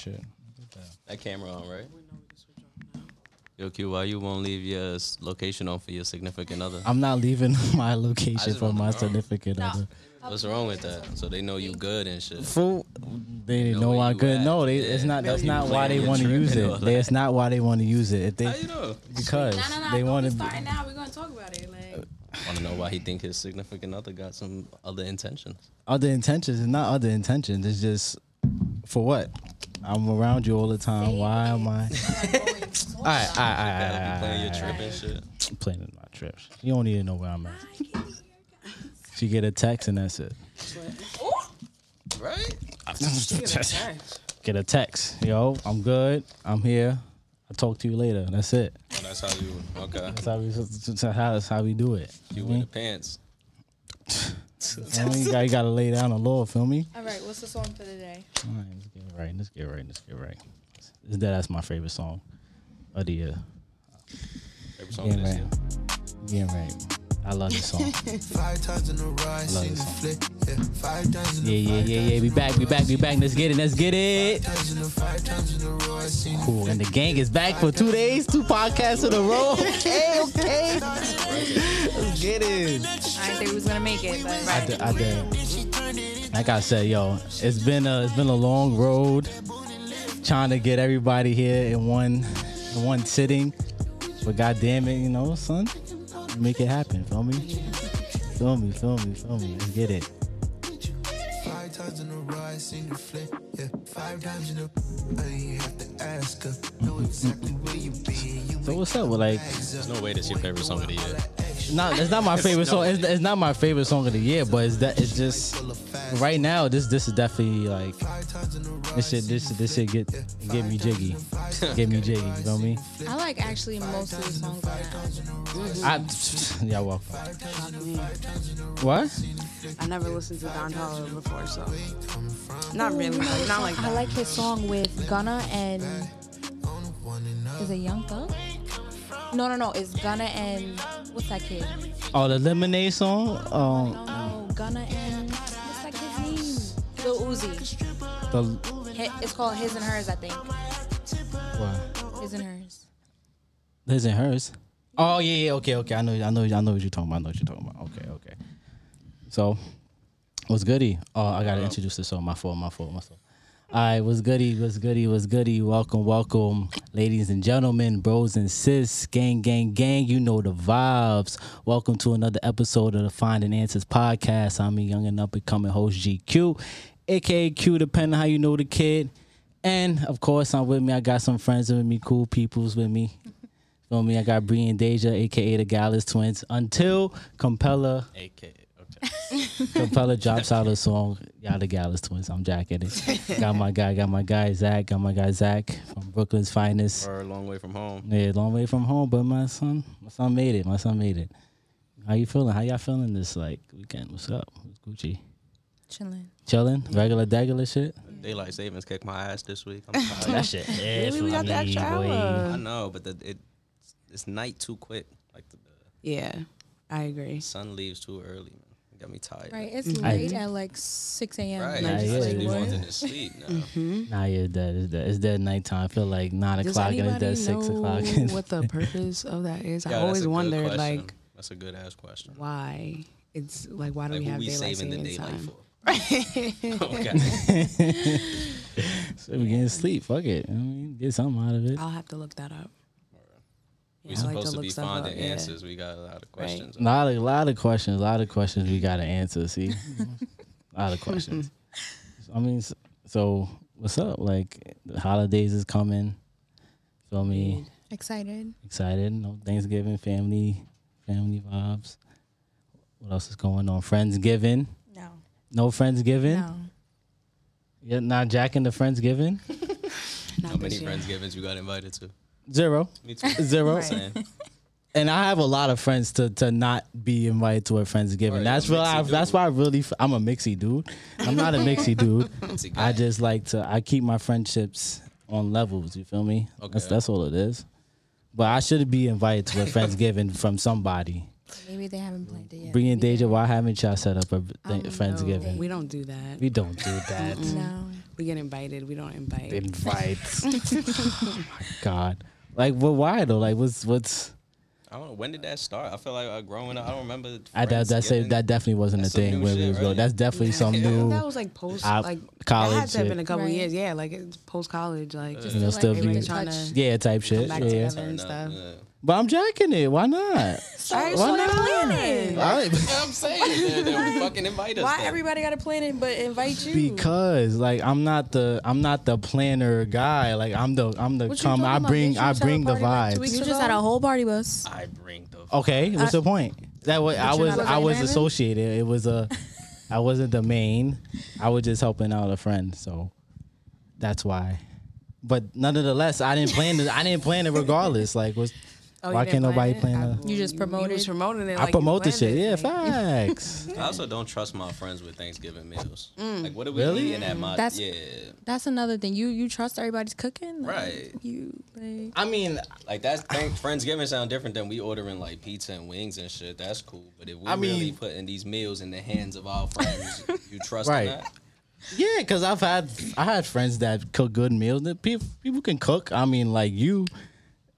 shit. That camera on, right? Yo, Q, why you won't leave your s- location on for your significant other? I'm not leaving my location just for wanna my know. significant No. other. What's wrong with that? So they know you good and shit. Fool, they didn't Know know where I you could. at. No, they, it's Yeah. not. That's not why they want to trip use and it. all That's not why they want to use it. If they How you know? because No, no, no. they want to. starting now. We're gonna talk about it. Like, Want to know why he think his significant other got some other intentions? Other intentions. It's not other intentions. It's just for what? I'm around you all the time. Why am I? All right, all right, all Gotta be right, playing your all trip and shit. Playing my trips. You don't need to know where I'm at. She get a text and that's it. Right? Get a text. Yo, I'm good. I'm here. I'll talk to you later. That's it. Oh, that's how you. Okay. That's how we. That's how, that's how we do it. You Feel with the pants. I you, gotta, you gotta lay down the law. Feel me? all right, what's the song for today? All right, let's get it right. Let's get it right. Let's get it right. Is that that's my favorite song of the year? Favorite song Getting right. year. Getting right. I love this song. Five times in a row, I seen the song. flick. Yeah, five times in Yeah, yeah, yeah, yeah. We back, we back, we back. Let's get it, let's get it. times in a five times in a row, I seen the Cool. And the gang is back for two days, two podcasts in a row. Okay, okay. Let's get it. I didn't think we was gonna make it, but I did, I did. Like I said, yo, it's been a it's been a long road trying to get everybody here in one in one sitting. But goddamn it, you know, son, make it happen. Feel me? Feel me? Feel me? Feel me? Let's get it. Five times in a row, I seen the flick. Yeah, five times in a I didn't even have to ask her. Know exactly where you been. You So what's up with like? There's no way that's your favorite song of the year. Not it's not my favorite song. It's, it's not my favorite song of the year, but it's that it's just right now. This this is definitely like this shit. This this shit get get me jiggy, get me jiggy. You know me? I like actually most of the songs on the album. I yeah, welcome. What? I never listened to Don Toliver before, so not really, like, not like I like his song with Gunna and is it Young Thug? No, no, no. It's Gunna and what's that kid? Oh, the Lemonade song. Um, No, Gunna and what's that kid's name? Lil Uzi. the It's called His and Hers, I think. what? His and Hers. His and hers. Oh yeah, yeah. Okay, okay. I know. I know. I know what you're talking about. I know what you're talking about. Okay, okay. So, what's goody? Oh, I gotta introduce this song. My fault. My fault. My fault. All right, what's goody? What's goody? What's goody? Welcome, welcome, ladies and gentlemen, bros and sis, gang, gang, gang. You know the vibes. Welcome to another episode of the Finding Answers podcast. I'm a young and up and coming host GQ, aka Q, depending how you know the kid. And of course, I'm with me. I got some friends with me, cool peoples with me. Feel me? I got Bree and Deja, aka the Gallus twins. Until Compella AK. Okay. Compella drops out a song, y'all the Gallus twins. I'm jacking it. got my guy, got my guy Zach, got my guy Zach from Brooklyn's finest. Or a long way from home. Yeah, long way from home, but my son, my son made it. My son made it. How you feeling? How y'all feeling this like weekend? What's up? What's Gucci? Chilling. Chilling? Regular, regular shit? Daylight savings kicked my ass this week. I'm tired. That shit. Yeah, we got that boy. shower. I know, but the, it it's night too quick. Like the, the Yeah, I agree. sun leaves too early, man. It got me tired. Right. It's mm-hmm. I- late at like 6 a.m. Right. And I'm Yeah, just yeah, like, You yeah. what? wanted to sleep now. Mm-hmm. Nah, yeah, that is that. It's dead nighttime. I feel like nine Does o'clock and it's anybody dead six know o'clock. what the purpose of that is? Yeah, I always a wondered, like, that's a good ass question. why it's like, why do Like we who have we daylight saving the daylight time? for? okay. so we getting sleep. Fuck it. I mean, get something out of it. I'll have to look that up. We Yeah, I like supposed to, be stuff up, finding yeah. answers. We got a lot of questions. A lot of, lot of questions. A lot of questions we got to answer. See, a lot of questions. I mean, s- so what's up? Like the holidays is coming. Feel me? Excited. Excited. No Thanksgiving, family, family vibes. What else is going on? Friendsgiving. No. No Friendsgiving. No. You're not jacking the Friendsgiving. Not How many this year. Friendsgivings you got invited to? Zero. Me too. Zero. Right. And I have a lot of friends to to not be invited to a Friendsgiving. Right, that's you're why I, mixy that's dude. why I really f- I'm a mixy dude. I'm not a mixy dude. Mixy I just like to I keep my friendships on levels. You feel me? That's Okay. that's all it is. But I should be invited to a Friendsgiving from somebody. Maybe they haven't planned it yet. Bringing Deja, why haven't y'all set up a th- Um, Friendsgiving? We don't do that. We don't do that. No. We get invited. We don't invite. Invite. oh my God. Like, but why though? Like, what's what's? I don't know. When did that start? I feel like uh, growing up, I don't remember. I that that say that definitely wasn't That's a thing new where we was going. right? That's definitely some new. that was like post out- like college That had to have shit. been a couple Right. years. Yeah, like it's post college. Like just You know, Like, still everybody be trying to yeah type shit. back Yeah, yeah. together. and Turn up, stuff. Yeah. But I'm jacking it. Why not? Alright, Why not? planning. I- Yeah, I'm saying. They, they fucking invite us. Why then. everybody got to plan it but invite you? because like I'm not the I'm not the planner guy. Like I'm the I'm the What come. I bring I just have a bring the party like two vibes. weeks You ago? just had a whole party bus. I bring the. Okay, what's the uh, point? That was I was I was associated. It was a I wasn't the main. I was just helping out a friend, so that's why. But nonetheless, I didn't plan it. I didn't plan it regardless. Like, was Oh, why can't nobody plan plan it? it? You just You promoted. was promoting it. I like you promote the shit. it, Yeah, like- facts. I also don't trust my friends with Thanksgiving meals. Mm. Like, what are we Really? eating at my? That's- yeah, That's another thing. You you trust everybody's cooking, Like, Right. You like I mean, like that's thank, Friendsgiving sound different than we ordering like pizza and wings and shit. That's cool. But if we I mean- really putting these meals in the hands of our friends, you trust Right. that? yeah, because I've had I had friends that cook good meals. That people people can cook. I mean, like you.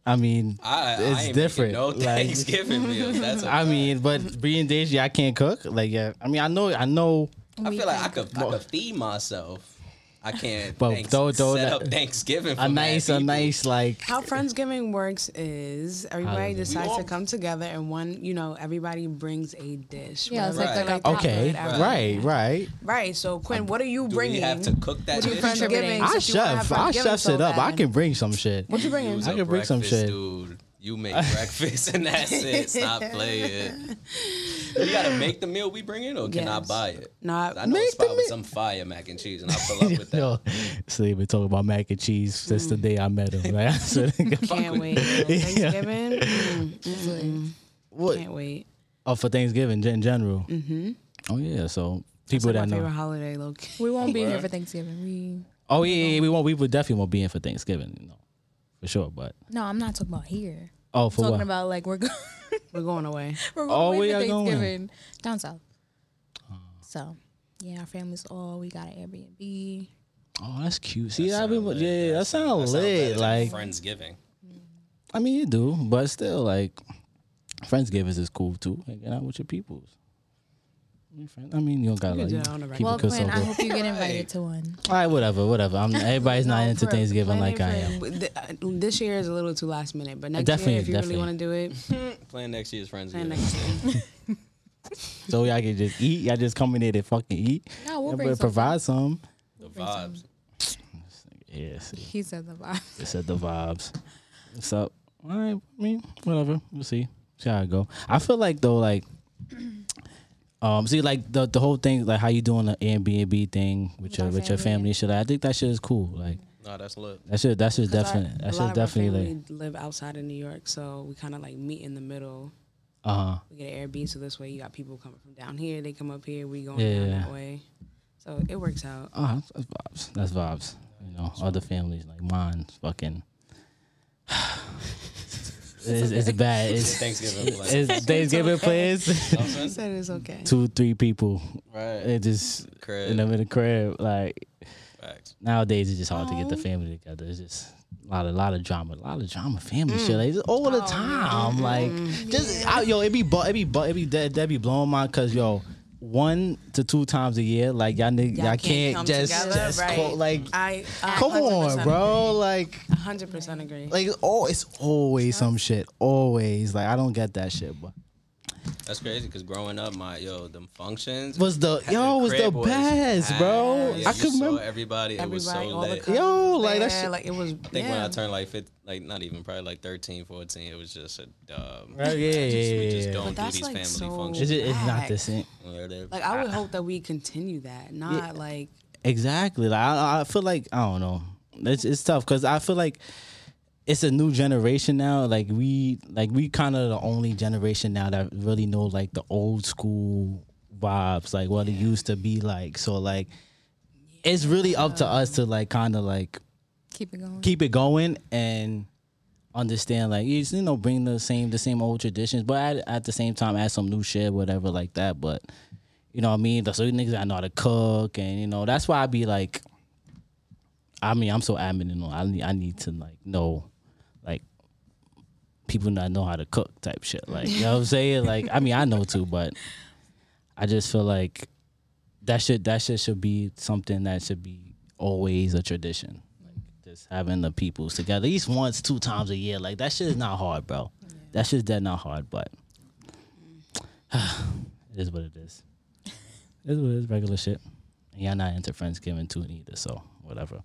I mean, I, it's I ain't different. No Like- Thanksgiving meals. That's. A I mean, but being Deja, I can't cook. Like, yeah. I mean, I know, I know. I feel like I could, I could feed myself. I can't. But thanks, don't- don't set up Thanksgiving. For A nice, a people. nice like. How Friendsgiving works is everybody Holiday. decides all- to come together and one, you know, everybody brings a dish. Yeah, it's whatever like they the- like Okay, put right, right. Right. So Quinn, um, what are you Do bringing? we have to cook that What dish? Friendsgiving? I since you chef, I Friendsgiving chef so it up. I can bring some shit. What you bringing? I can bring some shit. dude. You make breakfast and that's it. Stop playing. You gotta make the meal we bring in, or can I buy it? No, I know a Make the spot with meal. some fire mac and cheese, and I'll pull up with that. Yo, so they been talking about mac and cheese since the day I met him. Like, I said, can't wait. Thanksgiving. Mm, mm, what? can't wait. Oh, for Thanksgiving in general. Mm-hmm. Oh yeah, so It's people like that my know. favorite holiday, low we won't be here for Thanksgiving. We Oh yeah, yeah, yeah, we won't. We would definitely won't be in for Thanksgiving, you know, for sure. But no, I'm not talking about here. oh, I'm talking what? about like we're going We're going away. we're Oh, going where away for y'all going? Down south. Oh. So yeah, our family's all we got an Airbnb. oh, that's cute. See, I sound mean, yeah, that sounds lit. Like, Friendsgiving. I mean, you do, but still, like, Friendsgiving is cool too. Hanging out with your peoples. Your friend- I mean, you don't gotta You like can do that on a keep Well, it Quinn, I hope you get invited to one. All right, whatever, whatever. I'm, everybody's not into Thanksgiving like I am. but th- uh, This year is a little too last minute, but next Definitely, year, if you definitely. really want to do it, Plan next year's friends. plan next year. So y'all can just eat. Y'all just come in there to fucking eat. No, we'll Y'all bring provide some. The vibes. Yeah, He said the vibes. He said the vibes. What's up? All right, I mean, whatever. We'll see. See how it go. I feel like though, like, um, see, like the the whole thing, like how you doing the Airbnb thing with, With your our with your family. family and shit. Like, I think that shit is cool. Like nah, that's lit. that shit. That shit's 'Cause our- definitely. That a lot shit's of our definitely family like. live outside of New York, so we kind of like meet in the middle. Uh huh. We get an Airbnb, so this way you got people coming from down here, they come up here, we going Yeah. down that way. So it works out. Uh, huh. that's vibes. That's vibes. You know, other families like mine, fucking. it's, it's bad. It's, Thanksgiving. plan. it's Thanksgiving plans. He said it's okay. Two, three people. right. It just Crib. in the, in the crib. Like Facts. nowadays, it's just hard to get the family together. It's just a lot of lot of drama, a lot of drama, family mm. shit. Like just all the oh, time. Like just I, yo, it be bu- it be bu- it be that that be blowing my cause yo. One to two times a year, like y'all niggas, y'all, Y'all can't, come just, together, just right. call, like, I I come on, bro, like, Hundred percent agree. like oh, it's always some shit, always. Like I don't get that shit, but That's crazy because growing up, my yo, them functions was the yo was the crib was best, bro. Yeah, I could saw remember. everybody. It was so all lit. cousins Yo, like, that there, shit- like it was. I think when. I turned like 50, like not even probably like 13, 14, it was just a dumb. Right, yeah, just, yeah, we yeah, just don't But do that's, these like, family so- functions. It's, it's not the same. Like I would hope that we continue that, not like Exactly. Like I, I feel like I don't know. It's it's tough because I feel like it's a new generation now. Like we like we kind of the only generation now that really know like the old school vibes, like what it used to be like. So like, it's really up to us to like kind of like Keep it going. keep it going and understand like you know bring the same the same old traditions, but at, at the same time add some new shit, whatever like that. But you know what I mean? The certain niggas I know how to cook, and you know that's why I be like, I mean I'm so adamant, know, I need I need to like know people not know how to cook type shit. Like you know what I'm saying? Like I mean I know too, but I just feel like that should that shit should be something that should be always a tradition. Like just having the peoples together at least once, two times a year. Like that shit is not hard, bro. That shit's dead not hard, but it is what it is. It is what it is, regular shit. And y'all not into Friendsgiving too either, so whatever.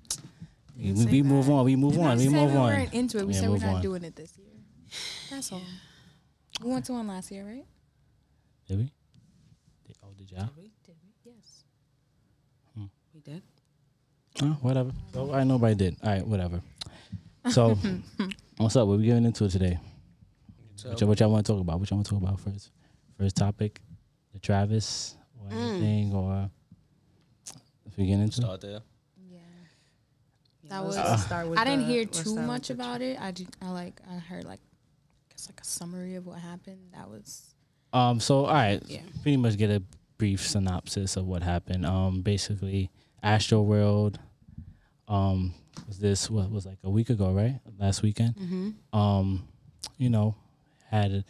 We, we, we move on. We move on. We move we on. weren't into it. We Yeah, said we're not on. doing it this year. That's all. We went to one last year, right? Did we? Did- Oh, did y'all? Did we? Did we? Yes. We did. Oh, whatever. So I nobody did. All right, whatever. So, what's up? What we getting into today? What y'all, what y'all want to talk about? What y'all want to talk about first? First topic, the Travis or Mm. anything, or if we get into. Start there. Yeah. Yeah, That let's was- start with I didn't hear too much the about it. I just, I like I heard like I like a summary of what happened. That was Um. So, all right. Yeah. Pretty much get a brief synopsis of what happened. Um. Basically, Astro World. Um. Was this what was like a week ago, right? Last weekend. Mm-hmm. um, you know, had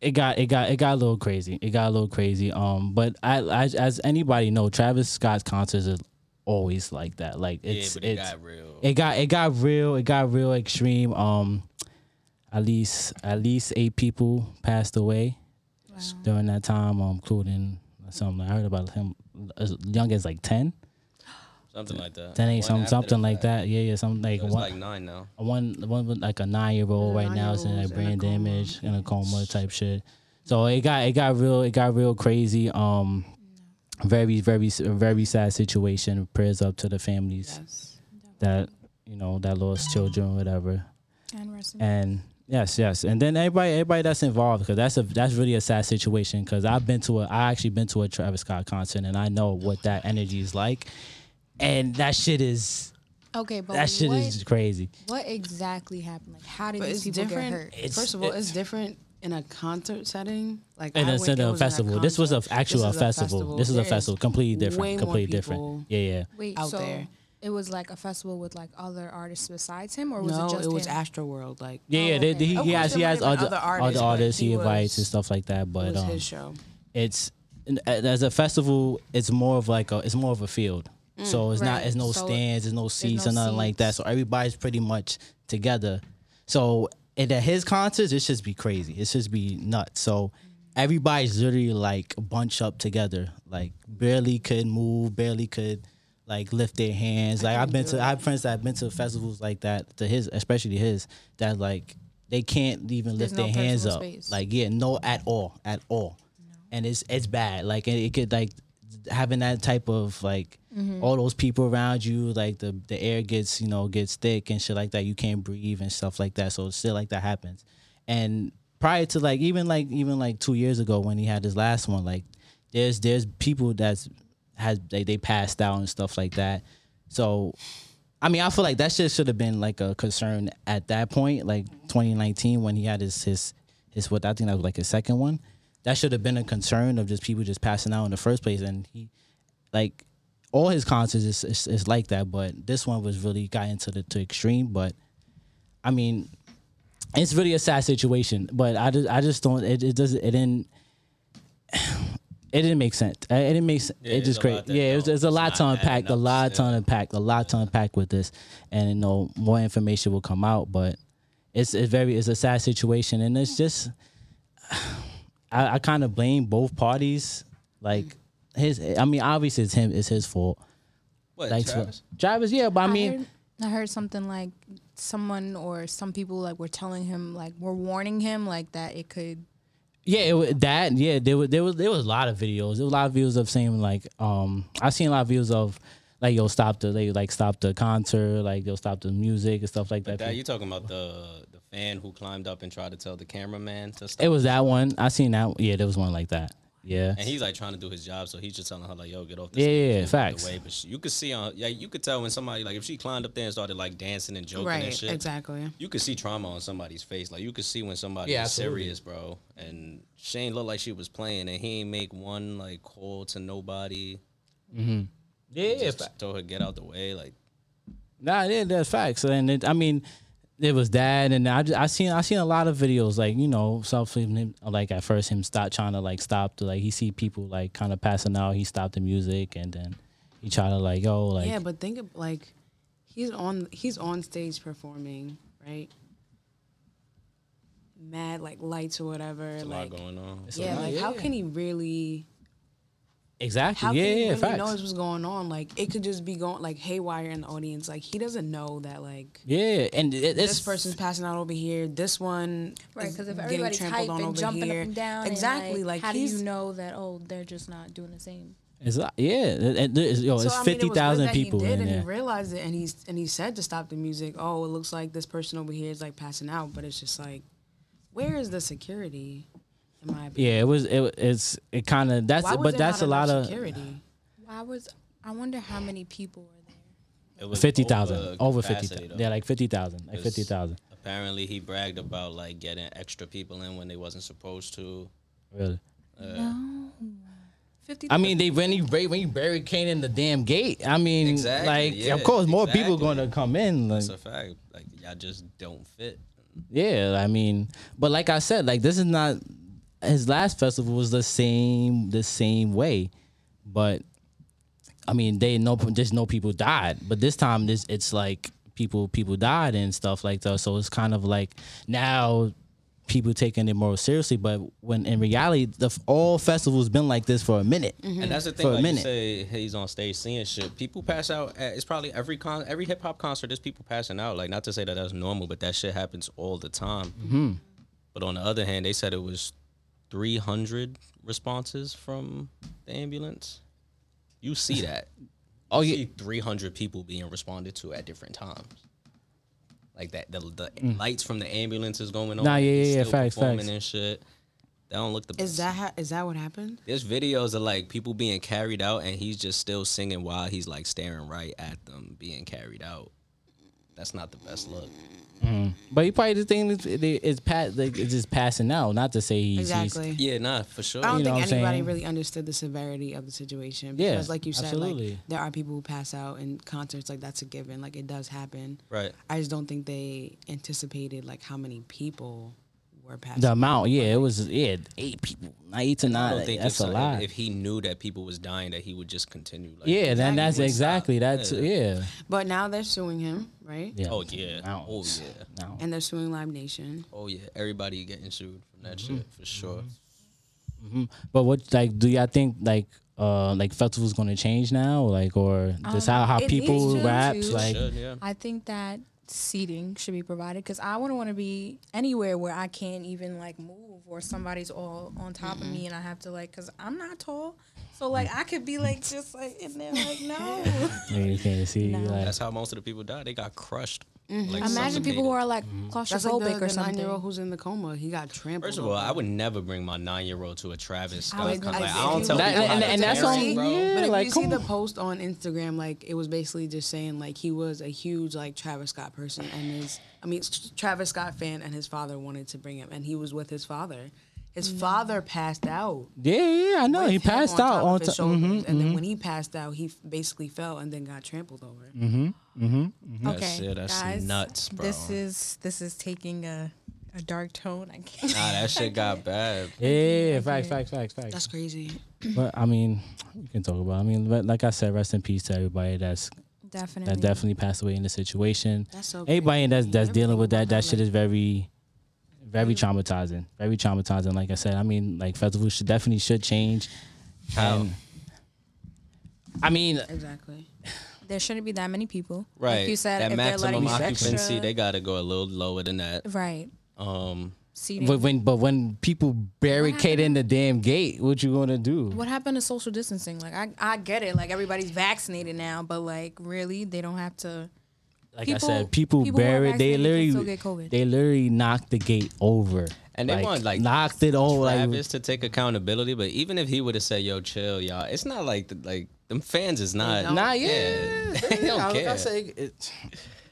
it got it got it got a little crazy. It got a little crazy. Um, but I, I as anybody know, Travis Scott's concerts are always like that. Like it's yeah, but it it's got real. it got it got real. It got real extreme. Um, at least at least eight people passed away during that time. Um, including something I heard about him as young as like ten. something like that. Ten, eight, One something something like fact. that. Yeah, yeah, something like So it's one. like nine now. one one like a nine year old right now is in nine-year-old's like in a brain coma. damage in a coma type shit. So it got it got real it got real crazy. Um, very very very sad situation. Prayers up to the families Yes. that you know that lost children, whatever. and rest in And yes, yes, and then everybody everybody that's involved because that's a that's really a sad situation. Because I've been to a I actually been to a Travis Scott concert and I know what that energy is like, and that shit is Okay, but that shit what, is crazy. what exactly happened? Like, how did But these people different. get hurt? It's- First of all, it- it's different in a concert setting. Like And I it's went- in a was in festival. This was a actual This a is festival. This is a festival, completely different, way completely people. different. Yeah, yeah. Wait, out so there. It was like a festival with like other artists besides him, or was No, it just it was him? Astro Like Yeah, Oh, yeah. They, okay. he, he has he has might have other other other artists, but artists he he invites and stuff like that. it But was um, his show. it's as a festival, it's more of like a it's more of a field. so it's not right. it's no So stands, there's no seats no or nothing like that. So everybody's pretty much together. So and at his concerts, it just be crazy. It just be nuts. So everybody's literally like bunched up together, like barely could move, barely could like lift their hands. Like I've been to, I have friends that have been to festivals like that. To his, especially his, that like they can't even There's lift no their hands up. space. Like yeah, no at all, at all. And it's it's bad. Like it, it could like having that type of like Mm-hmm. all those people around you, like the the air gets you know gets thick and shit like that. You can't breathe and stuff like that. So shit like that happens. And prior to like even like even like two years ago when he had his last one, like there's there's people that's has they, they passed out and stuff like that. So I mean, I feel like that shit should have been like a concern at that point, like 2019 when he had his his his what I think that was like his second one. That should have been a concern of just people just passing out in the first place, and he like all his concerts is, is, is like that, but this one was really got into the to extreme. But I mean, it's really a sad situation. But I just I just don't it, it doesn't it didn't. It didn't make sense. Uh, it didn't make sense. Yeah, it just great. Yeah, it was, don't- a lot to unpack. A up lot to unpack. A lot to unpack with this, and you know more information will come out. But it's it's very it's a sad situation, and it's just I, I kind of blame both parties. Like his, I mean, obviously it's him. It's his fault. What, Like Travis? Travis, yeah, but I mean, heard, I heard something like someone or some people like were telling him like were warning him like that it could yeah, it, that yeah, there was there was there was a lot of videos. There was a lot of videos of saying like um I've seen a lot of videos of like yo stop the they like stop the concert like they'll stop the music and stuff like that. That, you talking about the the fan who climbed up and tried to tell the cameraman to stop? it was that one. I seen that. Yeah, there was one like that. Yeah. And he's like trying to do his job, so he's just telling her like, "Yo, get off the Yeah, stage, yeah, yeah, move out the facts. Way. But she, you could see on, yeah, you could tell when somebody like if she climbed up there and started like dancing and joking and shit. exactly. You could see trauma on somebody's face. Like you could see when somebody Yeah, is serious, bro. And Shane looked like she was playing, and he ain't make one like call to nobody. Mm-hmm. Yeah, yeah, Just told her get out the way. Like Nah, yeah, that's facts. And it, I mean, it was that, and I just, I seen I seen a lot of videos like you know self him like at first him stop trying to like stop to like he see people like kind of passing out. He stopped the music, and then he tried to like yo like yeah, but think of like he's on he's on stage performing, right? Mad like lights or whatever. a like lot going on. yeah, lot, like how can he really exactly how yeah can he yeah really facts. knows what's going on? Like it could just be going like haywire in the audience. Like he doesn't know that like yeah, and it, it's this person's passing out over here. This one, Right, because if getting everybody's trampled hype and over jumping here. up and down, and, exactly. like, like how do you know that? Oh, they're just not doing the same. It's like, yeah, and- and there's- yo, So, it's I mean, it was good that people He did, in and there. he realized it, and he's and he said to stop the music. Oh, it looks like this person over here is like passing out, but it's just like, where is the security? In my opinion, yeah, it was it it's it kind of that's Why was but there that's not a lot enough of security. I was. I wonder how many people were there. It was fifty thousand over fifty. capacity, though. Yeah, like fifty thousand, like 'Cause fifty thousand. Apparently, he bragged about like getting extra people in when they wasn't supposed to. Really. no. Fifty. I mean, they when you ba- when you barricading the damn gate. I mean, Exactly, like yeah, of course more people exactly. going to come in. Like, That's a fact. Like y'all just don't fit. yeah, I mean, but like I said, like this is not his last festival was the same the same way, but I mean they no just no people died, but this time this it's like people people died and stuff like that. So it's kind of like now people taking it more seriously, but when in reality the f- all festivals been like this for a minute. And that's the thing. For a minute. you say, he's on stage seeing shit. People pass out. At, it's probably every con, every hip hop concert. There's people passing out. Like not to say that that's normal, but that shit happens all the time. Mm-hmm. But on the other hand, they said it was 300 responses from the ambulance. You see that. Oh You yeah, see 300 people being responded to at different times. Like that, the, the lights from the ambulance is going on. Mm. Nah, yeah, yeah, yeah, facts, facts. and shit. That don't look the best. Is that ha- is that what happened? There's videos of like people being carried out and he's just still singing while he's like staring right at them being carried out. That's not the best look. Mm-hmm. but he probably the thing is it's pat like it's just passing out. Not to say he's he's- Exactly. Yeah, nah, for sure. I don't You know think what I'm anybody saying? really understood the severity of the situation Yeah, because, like you said, absolutely. like there are people who pass out in concerts. Like that's a given. Like it does happen. Right. I just don't think they anticipated like how many people were passing. the amount. Yeah, it was yeah eight people, eight to I nine. don't think that's a like- lot. If he knew that people was dying, that he would just continue. Like, yeah, then that's exactly stop. that's Yeah. yeah. But now they're suing him, right? yeah. Oh yeah. Now- Oh yeah. now. And they're suing Live Nation. Oh yeah. Everybody getting sued from that Mm-hmm. shit for sure. But what like do y'all think like uh like festivals gonna change now like or just how how Um, people needs to, raps like Should, yeah. I think that seating should be provided because I wouldn't want to be anywhere where I can't even like move or somebody's all on top of me mm-hmm. and I have to like because I'm not tall. So like I could be like just like in there like no. yeah, you can't see No. like That's how most of the people die. They got crushed. Like Mm-hmm. Imagine people who are like That's claustrophobic like the, or the nine year old something. who's in the coma. He got trampled. First of all, over. I would never bring my nine year old to a Travis Scott concert. I- Like, I don't tell you- people That- how and- and that's parent, on- bro. yeah. But if like, you see come the post on Instagram, like it was basically just saying like he was a huge like Travis Scott person and his I mean Travis Scott fan and his father wanted to bring him and he was with his father. His father passed out. yeah yeah I know he him passed on out top of his top shoulders, mhm, and then mhm. when he passed out, he f- basically fell and then got trampled over. That Okay, shit, that's guys, nuts, bro. This is this is taking a a dark tone. I can't. Nah, that shit got bad. yeah, yeah, yeah facts facts facts facts That's crazy. but I mean we can talk about it. I mean but like I said rest in peace to everybody that's Definitely. that definitely passed away in the situation That's so. everybody that's crazy. that's dealing with that that shit is very very traumatizing very traumatizing like i said i mean like festivals should definitely should change How? And, i mean exactly. there shouldn't be that many people. Right. Like you said, that if they're maximum letting occupancy, extra, they got to go a little lower than that. right Um, seating. but when but when people barricade in the damn gate what you gonna do What happened to social distancing? Like I, I get it. Like everybody's vaccinated now, but like really, they don't have to. Like i said people, people who are buried they literally still get COVID. they literally knocked the gate over And they like, want like knocked it all like Travis to take accountability, but even if he would have said, "Yo, chill, y'all," it's not like the, like them fans is not. don't. Nah, Yeah, yeah, they don't I, care. I say it,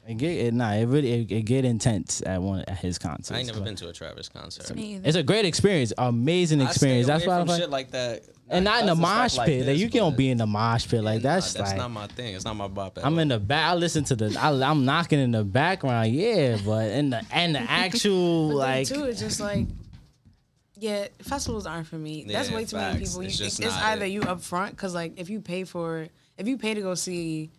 it get it, nah, it really it, it get intense at one at his concert. I ain't never been to a Travis concert. Me. It's a great experience, amazing I stay experience. That's why I'm from like, shit like that, and not in the because mosh like pit. Like this, you can't be in the mosh pit like Nah, that's that's like not my thing. It's not my bop. At I'm all. in the back. I listen to the. I, I'm knocking in the background. Yeah, but in the and the actual But like too, it's just like, yeah, festivals aren't for me. That's way too many people. It's You- just it's not either it. you up front because like if you pay for if you pay to go see,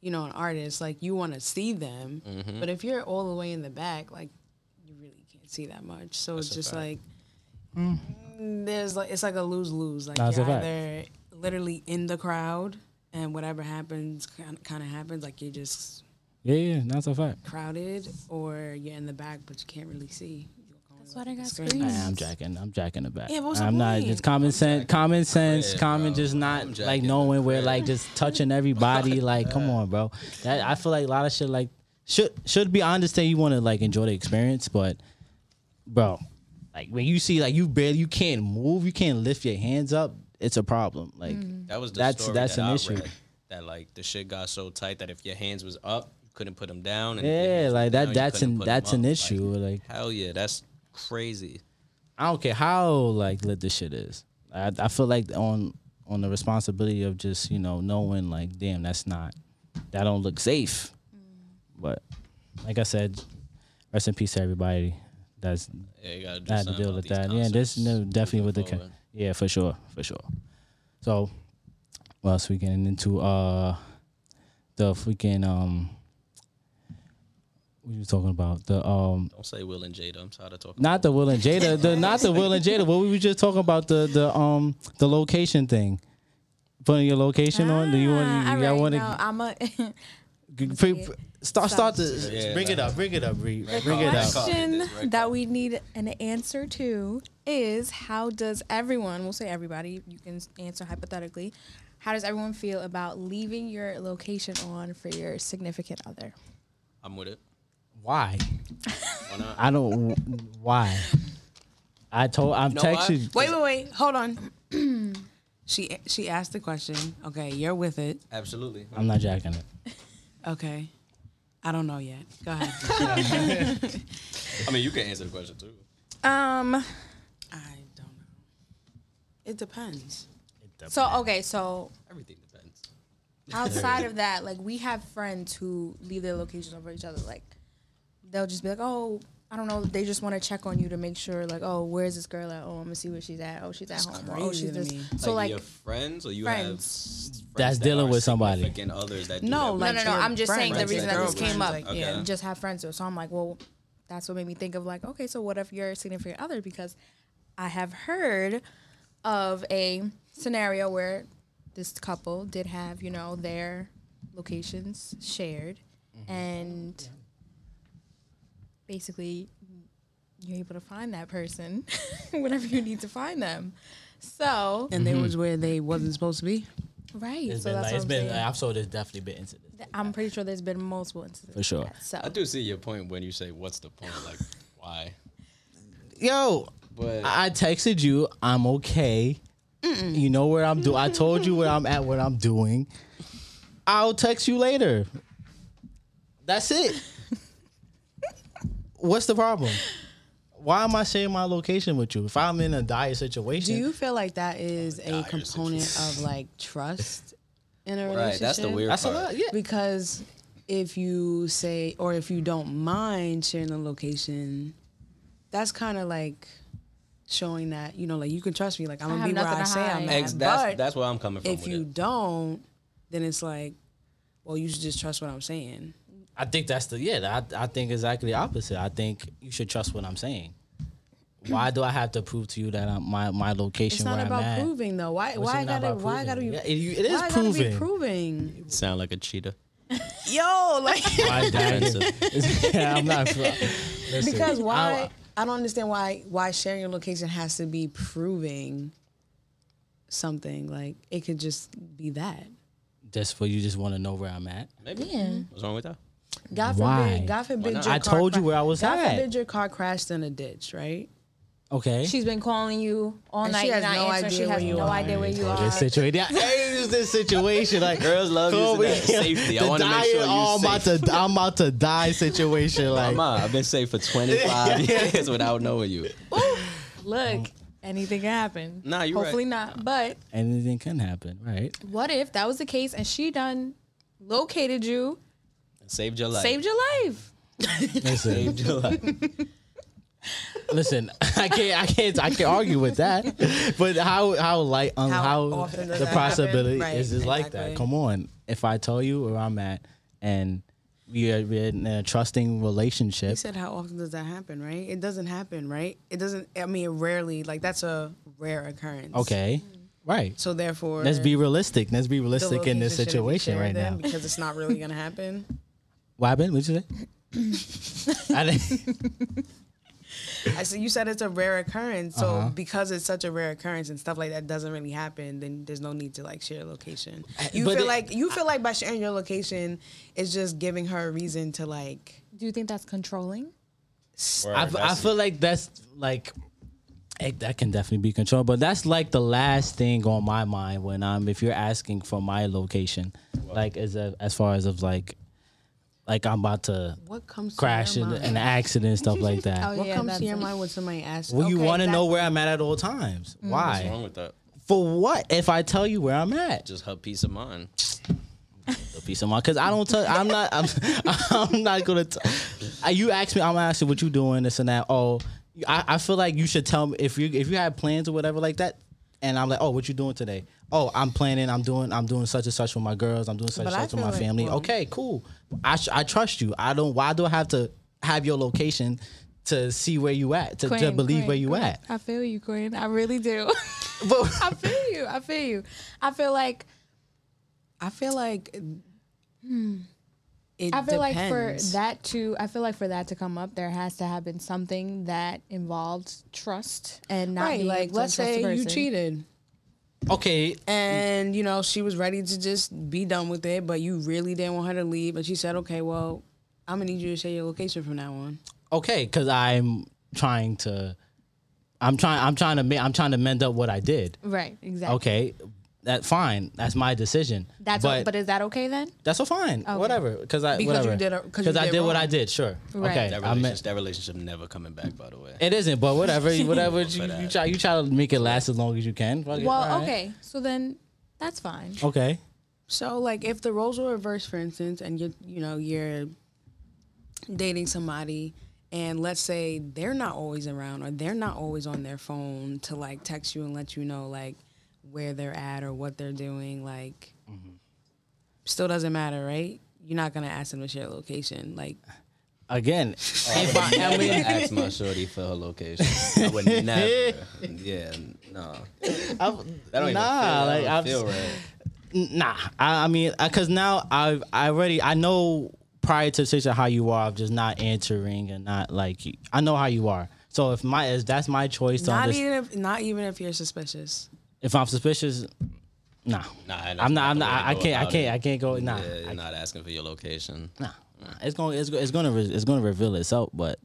you know, an artist, like you want to see them. Mm-hmm. But if you're all the way in the back, like you really can't see that much. So it's just fact. like mm, there's like it's like a lose lose. Like That's you're a fact. either literally in the crowd and whatever happens kind of happens. Like you're just yeah, yeah, that's a fact. crowded, or you're in the back but you can't really see. That's why they got Screen. screens. I am jacking. I'm jacking the back. Yeah, what's the I'm not point? just common sense. Common sense. crib, common, bro. just not like knowing where, like just touching everybody. like, come on, bro. That I feel like a lot of shit like should should be. I understand you want to like enjoy the experience, but bro, like when you see like you barely you can't move, you can't lift your hands up. It's a problem. Like mm-hmm. That was the That's- story that's that an I issue. read, That like the shit got so tight that if your hands was up, you couldn't put them down. And yeah, like that. down, That's an that's an up. Like, issue. Like hell yeah, that's crazy. I don't care how like lit this shit is. I I feel like on on the responsibility of just you know knowing like damn that's not that don't look safe. Mm. But like I said, rest in peace to everybody. That's Yeah, you gotta do had to deal with that. Yeah, this concerts no, definitely moving with the forward. yeah for sure for sure. So, what else we getting into? Uh, the freaking um, what you talking about? The um, Don't say Will and Jada. I'm tired of talking. not the Will and Jada. The not the Will and Jada. What we were just talking about the the um the location thing. Putting your location on. Do you want? Ah, You, all y'all right, want no, to I'm a start start the Yeah, bring it up. Bring it up. Bring, The bring it up. The question that we need an answer to is how does everyone, we'll say everybody, you can answer hypothetically, how does everyone feel about leaving your location on for your significant other? I'm with it. Why? Why not? I don't. Why? I told. I'm know texting. Wait, wait, wait. Hold on. she she asked the question. Okay, you're with it. Absolutely. I'm not jacking it. Okay. I don't know yet. Go ahead. I mean, you can answer the question too. Um, I don't know. It depends. It depends. so okay, so Everything depends. outside of that, like we have friends who leave their locations over each other. Like they'll just be like, "Oh, I don't know." They just want to check on you to make sure, like, "Oh, where's this girl at? Oh, I'm gonna see where she's at. Oh, she's at home. Or, oh, she's this." me. So like, your friends or you friends. have friends That's that dealing with somebody. significant others that No, that like no, no, no. I'm just saying the reason like that this came up. like, Okay. yeah. Just have friends. So I'm like, well, that's what made me think of like, okay, so what if you're a significant other? Because I have heard of a scenario where this couple did have, you know, their locations shared, mm-hmm. and basically you're able to find that person whenever you need to find them. So And there mm-hmm. was where they wasn't supposed to be. right, It's so been that's like, what it's I'm been. saying. I've saw there's definitely been incidents. I'm pretty sure there's been multiple incidents For sure. like that. So I do see your point when you say, "What's the point? Like, why?" Yo, But I texted you. I'm okay. You know where I'm doing. I told you where I'm at. What I'm doing. I'll text you later. That's it. What's the problem? Why am I sharing my location with you? If I'm in a dire situation, Do you feel like that is oh, a dire component of like trust in a relationship? right, that's the weird that's a part. lot. Yeah. Because if you say, or if you don't mind sharing the location, that's kind of like showing that you know, like you can trust me. Like I'm gonna have be where I to say I'm at. Ex- that's but that's where I'm coming from. if with you it. don't, then it's like, well, you should just trust what I'm saying. I think that's the yeah. I, I think exactly the opposite. I think you should trust what I'm saying. Why do I have to prove to you that I'm, my my location It's not where about I'm at? proving though. Why? Why I gotta? about Why I gotta be? proving? Yeah, it- it is why I gotta be proving. proving. sound like a cheetah. Yo, like Why dang it? Offensive. yeah, I'm not. Listen, because why? I- I don't understand why why sharing your location has to be proving something. Like it could just be that. just for you, just want to know where I'm at. Maybe. Yeah. What's wrong with that? God Why? forbid. God forbid. Your I car told you where I was God at. forbid your car crashed in a ditch, right? Okay. She's been calling you all And night. she has not no answering. idea She has where you no are. idea where you are. this situation. I hate use this situation. Like Girls love Kobe, using that safety. I the want to make dying, sure you oh, I'm about safe. to, I'm about to die situation. Like, Mama, I've been safe for 25 years without knowing you. Look, anything can happen. Nah, you're right. Hopefully not. But anything can happen, right? what if that was the case and she done located you, Saved your life. saved your life? Listen, Saved your life. listen. I can't, I can't, I can't argue with that. But how, how light, um, How how, often does the that happen? possibility Right, is is like that? exactly. Come on, if I tell you where I'm at and we are we're in a trusting relationship, You said how often does that happen, right? It doesn't happen, right? It doesn't. I mean, rarely. Like that's a rare occurrence. okay, right? So therefore, Let's be realistic. Let's be the realistic in this location shouldn't be situation shared right then now. because it's not really gonna happen. What happened? What'd you say? I didn't. I said you said it's a rare occurrence, so Uh-huh. because it's such a rare occurrence and stuff like that doesn't really happen, then there's no need to like share location. You but feel it- like you feel like by sharing your location, it's just giving her a reason to like. Do you think that's controlling? I, I feel like that's like it, that can definitely be controlled, but that's like the last thing on my mind when I'm if you're asking for my location, like as a, as far as of like like I'm about to What comes crash to in an accident stuff like that. Oh, What Yeah, comes to your mind when somebody asks? Well, you want to know where I'm at at all times. What's Why? wrong with that? For what? If I tell you where I'm at, Just her peace of mind. a peace of mind. Because I don't tell. I'm not. I'm, I'm not gonna. T- Uh, you ask me. I'm asking what you doing. This and that. Oh, I, I feel like you should tell me if you if you have plans or whatever like that. And I'm like, oh, what you doing today? Oh, I'm planning. I'm doing. I'm doing such and such with my girls. I'm doing such and such with my like, family. well- okay, cool. I sh- I trust you. I don't. Why do I have to have your location to see where you at to, to believe Queen, where you Queen. at? I feel you, Queen. I really do. But I feel you. I feel you. I feel like I feel like. Hmm. It. I feel like for that to I feel like for that to come up, there has to have been something that involved trust and not right, being like able to let's say you cheated. okay, and you know she was ready to just be done with it but you really didn't want her to leave and she said okay well i'm gonna need you to share your location from now on okay, because I'm trying to. I'm trying. I'm trying to. I'm trying to mend up what I did. Right. Exactly. Okay, that fine. That's my decision. That's but, but, but is that okay then? that's all fine. Whatever. Because I Because you did 'cause I did did what I did. Sure. Right. Okay. That I meant, relationship, that relationship never coming back, by the way. it isn't, but whatever. Whatever you, For you uh, try. You try to make it last as long as you can. Fuck. Well, All right. okay. So then that's fine. Okay. so like if the roles were reversed for instance and you're you know you're dating somebody and let's say they're not always around or they're not always on their phone to like text you and let you know like where they're at or what they're doing like mm-hmm. still doesn't matter right you're not gonna ask them to share location like Again, if I, I I ask my shorty for her location. I would never. Yeah, no. I, That don't even nah, feel, like I've, feel right. Nah, I, I mean, uh, because now I've I already I know prior to the situation how you are of just not answering and not like I know how you are. So if my if that's my choice to not understand, even if not even if you're suspicious if I'm suspicious, nah, Nah, I'm not. I'm not. I can't. I can't. it. I can't go. Nah, Yeah, you're I- not asking for your location. nah. nah. It's going. It's, it's going to. It's going to reveal itself. But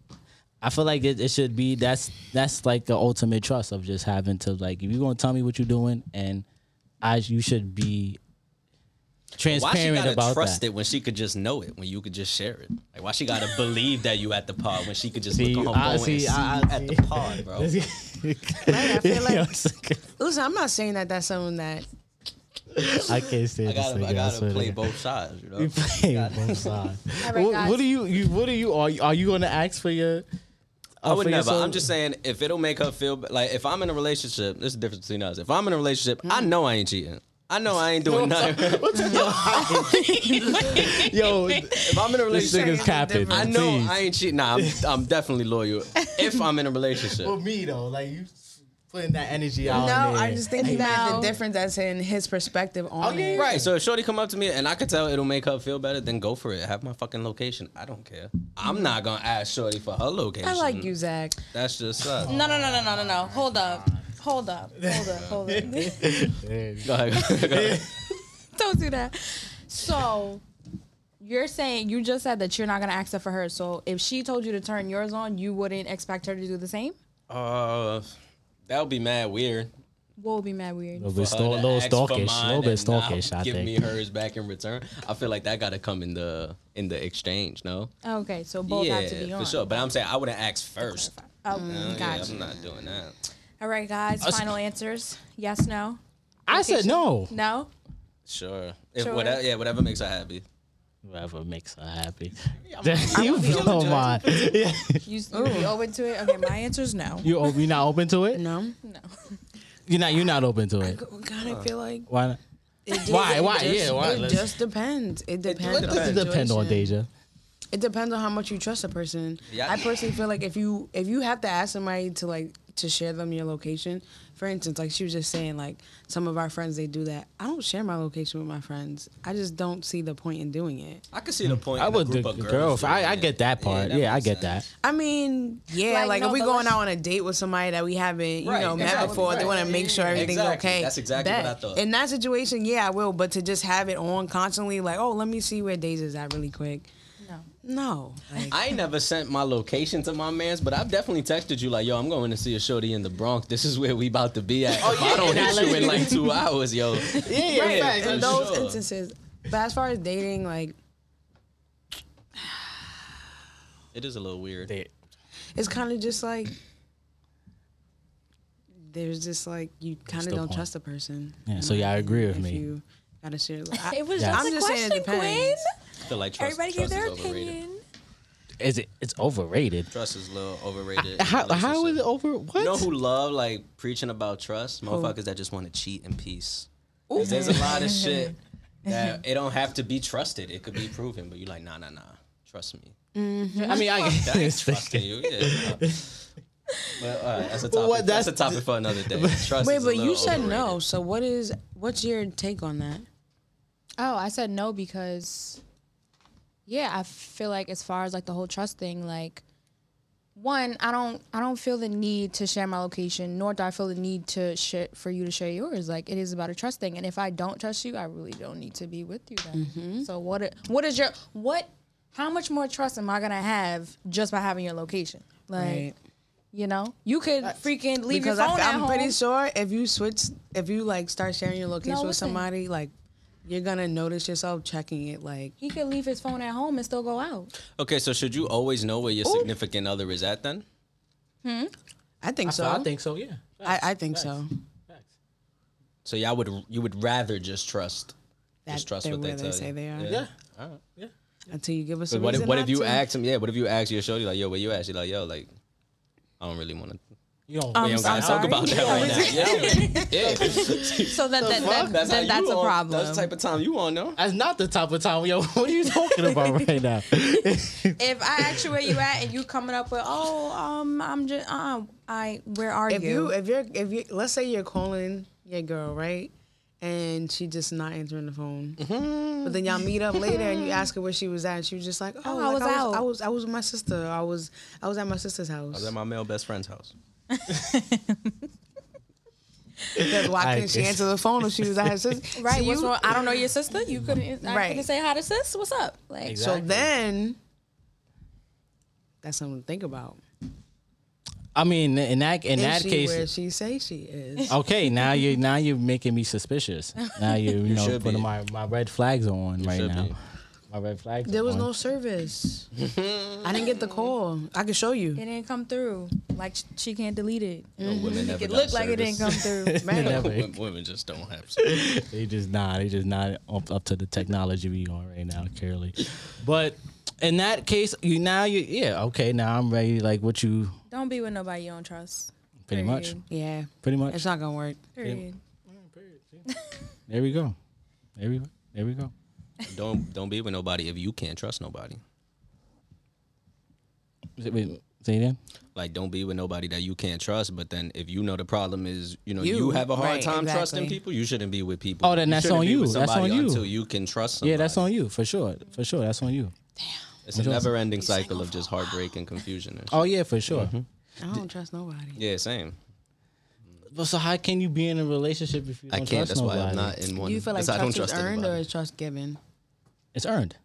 I feel like it, it should be. That's that's like the ultimate trust of just having to like if you're going to tell me what you're doing and I you should be Why she transparent gotta about trust that. it when she could just know it, when you could just share it? Like, why she gotta believe that you at the pod when she could just See, look on her I phone see, and see I- you I at the see. pod, bro? I feel like- You I'm listen i'm not saying that that's something that I can't stand I gotta, nigga, I gotta swear play God. both sides, you know. You play both sides. All right, what, guys. what do you, you? What do you? Are you, are you going to ask for your? I uh, would never. soul? I'm just saying, if it'll make her feel like if I'm in a relationship, there's a difference between us. If I'm in a relationship, I know I ain't cheating. I know I ain't doing nothing. Yo, if I'm in a this relationship, nigga's capping. I know please. I ain't cheating. Nah, I'm, I'm definitely loyal. If I'm in a relationship, For me though, like you putting that energy out. no there. i just think he meant the difference that's in his perspective on yeah, it. Right. So if Shorty come up to me and I could tell it'll make her feel better, then go for it. Have my fucking location. I don't care. I'm not gonna ask Shorty for her location. i like you zach That's just us. No, no, no, no, no, no, no. Hold up. Hold up. Hold up. Hold up. Go ahead. Go ahead. Don't do that. So you're saying you just said that you're not gonna ask her for her. So if she told you to turn yours on, you wouldn't expect her to do the same? Uh, that would be mad weird. What would be mad weird? A little bit, for her stal- to little stalkish, a little bit and not stalkish. I give think. me hers back in return. I feel like that got to come in the in the exchange. No. Okay, so both yeah, have to be on. for sure. But I'm saying I wouldn't ask first. Oh, Uh, yeah, gotcha. I'm not doing that. All right, guys. Final answers. Yes, no, I said no. no. Sure. If Sure. whatever, yeah, whatever makes her happy. Whatever makes her happy. you don't. Yeah. You, you be open to it? Okay, my answer is no. You o- you not open to it? No, No. You're not. You're not open to it. kind of feel like Why? Not? it just, Why? it Why? just- Yeah, why? It Let's- just depends. It depends. What Does it depend on situation. Deja? It depends on how much you trust a person. Yeah. I personally feel like if you if you have to ask somebody to like to share them your location, for instance, like she was just saying, like some of our friends they do that. I don't share my location with my friends. I just don't see the point in doing it. I can see the point. I in a would. group The of girl. girls I, I get that part. Yeah, I get sense. I mean, yeah, Like, like, no, if we but going out on a date with somebody that we haven't, you Right, know, met exactly, before, they want to make sure everything's Exactly. okay. That's exactly what I thought. In that situation, yeah, I will. But to just have it on constantly, like, oh, let me see where Days is at really quick. No. No, like, I ain't never sent my location to my man's, but I've definitely texted you like, "Yo, I'm going to see a shorty in the Bronx. This is where we about to be at. Oh, if I don't hit you in like two hours, yo." Yeah, right, facts, in for those sure. instances. But as far as dating, like, It is a little weird. They- it's kind of just like there's just like you kind of don't point? trust a person. Yeah, so my y'all agree with if me. You gotta share. I, It was Yeah. just I'm a just saying question, it depends. Quinn. I feel like trust, Everybody give trust their is overrated. opinion. Is it? It's overrated. Trust is a little overrated. in How, how is it relationships. over? What? You know who love like preaching about trust? Motherfuckers that just want to cheat in peace. 'Cause There's a lot of shit that it don't have to be trusted. It could be proven, but you're like, nah, nah, nah. Trust me. Mm-hmm. I mean, I I ain't guess. trusting you. Yeah. But all right, that's a topic. what- that's, that's- a topic for another day. Trust Wait, is a but you little said no. So what is what's your take on that? Oh, I said no because, yeah, I feel like as far as like the whole trust thing, like, one, I don't, I don't feel the need to share my location, nor do I feel the need to share for you to share yours. Like, it is about a trust thing, and if I don't trust you, I really don't need to be with you. Then, mm-hmm. so what? What is your what? How much more trust am I gonna have just by having your location? Like, Right. you know, you could freaking leave your phone I, at I'm home. pretty sure if you switch, if you like start sharing your location No, with somebody, like you're gonna notice yourself checking it. Like he could leave his phone at home and still go out. Okay, so should you always know where your significant other is at then? Hmm. I think so. I think so. Yeah. I, I think so. Facts. So y'all would you would rather just trust That just trust what they where they tell say you. they are. Yeah. Yeah. yeah Until you give us But a what if what not if you to. ask him? Yeah, what if you ask your shorty like, yo, where you at? She like, yo, like, I don't really want to. You don't. Um, don't gotta talk about that right now. Yeah, yeah. So that, that, that, That's, then that's a on- problem. That's the type of time you want, though. That's not the type of time. Yo, what are you talking about right now? if I ask you where you at and you coming up with, oh, um, I'm just, uh, I, where are If you? you if you're if you let's say you're calling your girl right, and she just not answering the phone, Mm-hmm. but then y'all meet up later and you ask her where she was at, and she was just like, oh, Oh, I like, was I out. was I was I was with my sister. I was I was at my sister's house. I was at my male best friend's house. Because why I couldn't she answer the phone if she was at her sister? right? So what's you- wrong? I don't know your sister. You couldn't, I Right. couldn't say hi to sis. What's up? Like, Exactly. So then, that's something to think about. I mean, in that in Is that she case, where she say she is? okay. Now you now you're making me suspicious. Now you you, know putting be. my, my red flags on right now. be. My red flags. There was no service. I didn't get the call. I can show you. it didn't come through. Like sh- she can't delete it. No, women never It got looked like it didn't service. come through. Man, Never. Women- Women just don't have service. They just not. They just not up, up to the technology we on right now, Curly. But in that case, you now you yeah okay. Now I'm ready. Like what you Don't be with nobody you don't trust. pretty much, Period. yeah, pretty much. it's not gonna work. Period. Mm, there we go. There we go. There we go. Don't don't be with nobody if you can't trust nobody. Wait, wait, say it again. Like, don't be with nobody that you can't trust. But then, if you know the problem is, you know, You, you, have a hard right, time trusting people, you shouldn't be with people. Oh, then that's shouldn't on be you. with That's on you. Until you can trust somebody. Yeah, that's on you for sure. For sure, that's on you. Damn. It's a never-ending cycle of oh, just heartbreak and confusion. And oh, shit. Oh yeah, for sure. Mm-hmm. I don't trust nobody. Yeah, same. But so how can you be in a relationship if you don't can't. trust That's why? I'm not in one. Do you feel like that's I don't trust is trust earned or is trust given? It's earned.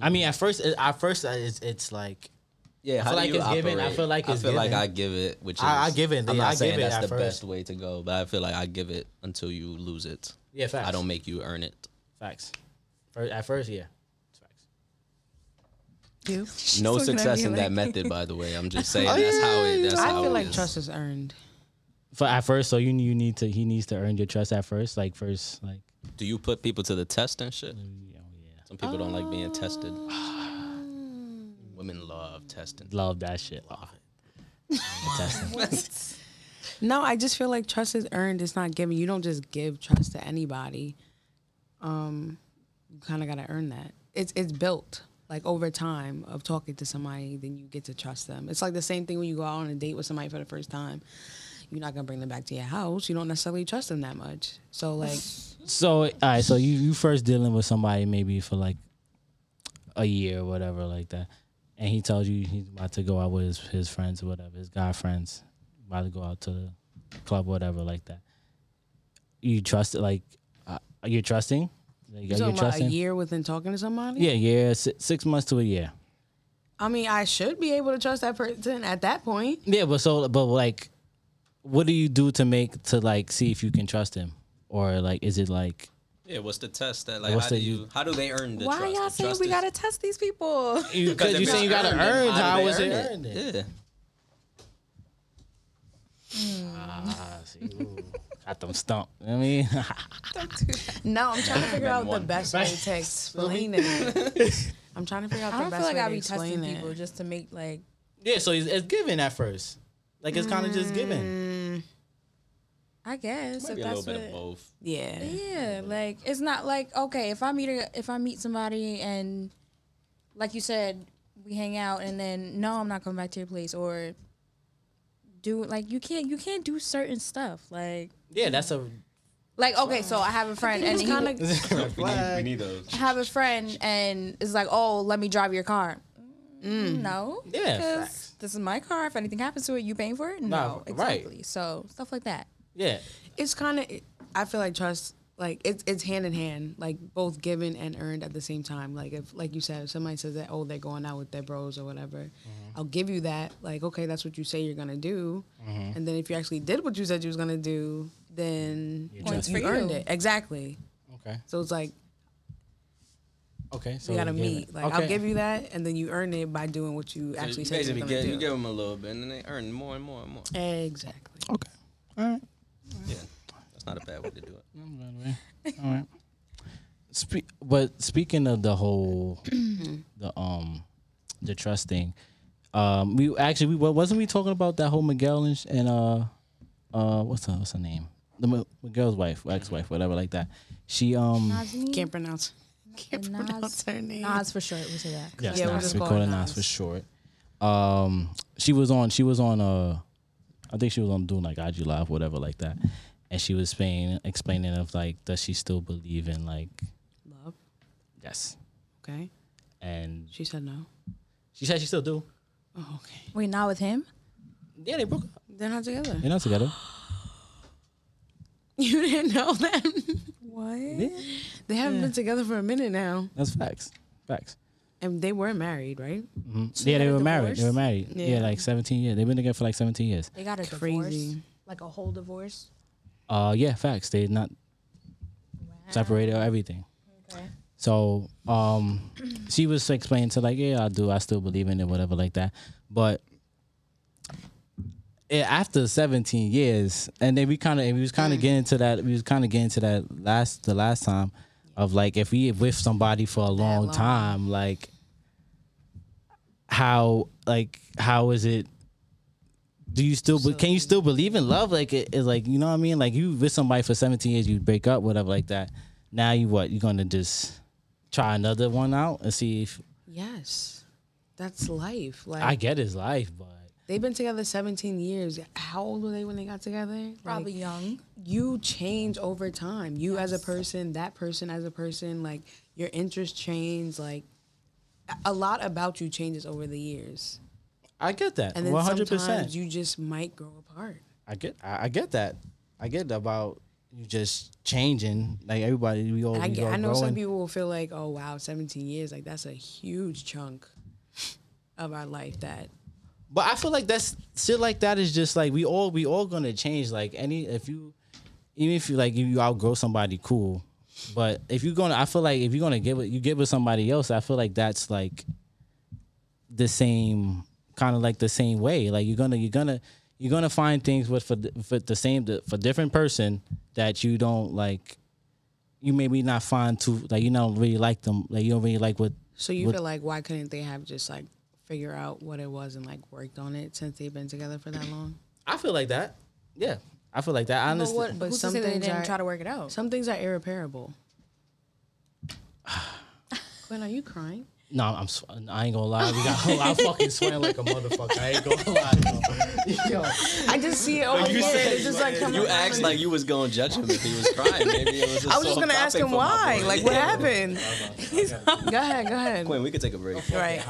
I mean, at first, at first, uh, it's it's like Yeah, I how feel do like you it's given. I operate? feel like I it's feel like. I give it, which is I- I give it, I'm not I saying give that's at the first. best way to go, but I feel like I give it until you lose it. Yeah, facts. I don't make you earn it. facts. First, at first, yeah. Facts. You? No looking success me in that method, by the way. I'm just saying that's how it. That's I how feel it like is. trust is earned. For at first, so you you need to he needs to earn your trust at first, like first, like Do you put people to the test and shit? oh yeah, Some people don't like being tested. Women love testing. love that shit. Love it. Testing. No, I just feel like trust is earned. It's not given. You don't just give trust to anybody. Um, you kind of got to earn that. It's it's built like over time of talking to somebody, then you get to trust them. It's like the same thing when you go out on a date with somebody for the first time. You're not gonna bring them back to your house. You don't necessarily trust them that much. So like, So all right, so you you first dealing with somebody maybe for like a year or whatever like that, and he tells you he's about to go out with his, his friends or whatever, his guy friends, about to go out to the club or whatever like that. You trust it like uh, are trusting? Like, you're you talking about a year within talking to somebody. Yeah, yeah, si- six months to a year. I mean, I should be able to trust that person at that point. Yeah, but so but like, what do you do to make to like see if you can trust him, or like is it like Yeah, what's the test that like What's how the- do you how do they earn the Why trust? y'all saying trust we is- gotta test these people? because you if saying you gotta earned, earn? how do How was it earned? it? then? Yeah. Ah, see, ooh, got them stumped. You know what I mean, No, I'm trying to figure out the best way to explain it. I'm trying to figure out I the don't best feel like I to be testing it. people just to make like. yeah. So it's, it's given at first, like it's kind of just given. Mm. I guess Maybe if a that's little what. bit of both. Yeah. Yeah, like it's not like okay if I meet a, if I meet somebody and like you said we hang out and then no I'm not coming back to your place or do like you can't you can't do certain stuff like Yeah, that's a like okay so I have a friend and It's he, kind of We need, we need those. I have a friend and it's like oh let me drive your car. Mm. No, Yeah, because facts. This is my car. If anything happens to it, you paying for it? No, No, right. exactly. So stuff like that. yeah. it's kind of. I feel like trust, like it's it's hand in hand, like both given and earned at the same time. Like if, like you said, if somebody says that, oh, they're going out with their bros or whatever, Mm-hmm. I'll give you that. Like, okay, that's what you say you're gonna do, Mm-hmm. and then if you actually did what you said you was gonna do, then you, Points you for earned you. it exactly. Okay. So it's like Okay. So we gotta given. meet. Like okay. I'll give you that, and then you earn it by doing what you So actually you said you basically were gonna do. you give them a little bit, and then they earn more and more and more. exactly. Okay. All right. Yeah, that's not a bad way to do it. All right. Spe- but speaking of the whole, the um, the trust thing, um, we actually we wa- wasn't we talking about that whole Miguel and, and uh, uh, what's her what's her name? The Mi- Miguel's wife, ex wife, whatever like that. She um, Can't pronounce. Can't Nas- pronounce her name. Nas for short. We say that. yes, Yeah, we'll Nas, just we call call her her Nas Nas. for short. Um, she was on. She was on. Uh, I think she was on doing like IG live, whatever like that, and she was explaining explaining of like does she still believe in like Love. yes, Okay. and She said no. She said she still do. Oh, okay. Wait, not with him? Yeah, they broke up. They're not together. They're not together. You didn't know that? What? they haven't been together for a minute now, That's facts. Facts. and they were married, right? Mhm. So yeah, they they were a married. They were married. Yeah. Yeah. like 17 years. They've been together for like 17 years. They got a Crazy. divorce, like a whole divorce. Uh, yeah, facts. They not separated or everything. Okay. So, um, she was explaining to like, yeah, I do. I still believe in it, whatever, like that. But yeah, Eh, after 17 years, and then we kind of we was kind of mm. getting to that. We was kind of getting to that last the last time of like if we with somebody for a long, long. time, like how like how is it? Do you still? can you still believe in love? Like it is like you know what I mean? Like you with somebody for 17 years, you break up, whatever, like that. Now you what? you're gonna just try another one out and see if Yes, that's life. Like I get his life, but they've been together 17 years. How old were they when they got together? Probably Like, young. you change over time. You as a person, that person as a person, like your interests change. Like a- a lot about you changes over the years, I get that. and then 100. sometimes percent you just might grow apart. I get. I, I get that. I get about you just changing. Like everybody, we all. And I, we all I know some people will feel like, oh wow, 17 years, like that's a huge chunk. of our life that But I feel like that's shit like that is just like we all we all gonna change. Like any if you even if you like if you outgrow somebody, cool. But if you're gonna, I feel like if you're gonna give it, you give it somebody else. I feel like that's like the same kind of like the same way. Like you're gonna you're gonna you're gonna find things with for the- for the same for different person that you don't like. You maybe not find too like you don't really like them. Like you don't really like what. So you what- feel like why couldn't they have just like figure out what it was and like worked on it since they've been together for that long? I feel like that. Yeah, I feel like that. I But understand. what? But some say they things didn't are- try to work it out? Some things are irreparable. Quinn, are you crying? No, I'm. sw- I ain't gonna lie. We got. I'm fucking sweating like a motherfucker. I ain't gonna lie. Yo. I just see it over you here. said- It's just like coming. You out asked like you was gonna judge him if he was crying. Maybe it was just I was just gonna ask him why. Like what Yeah. happened? go ahead, go ahead. Quinn, we could take a break. Right.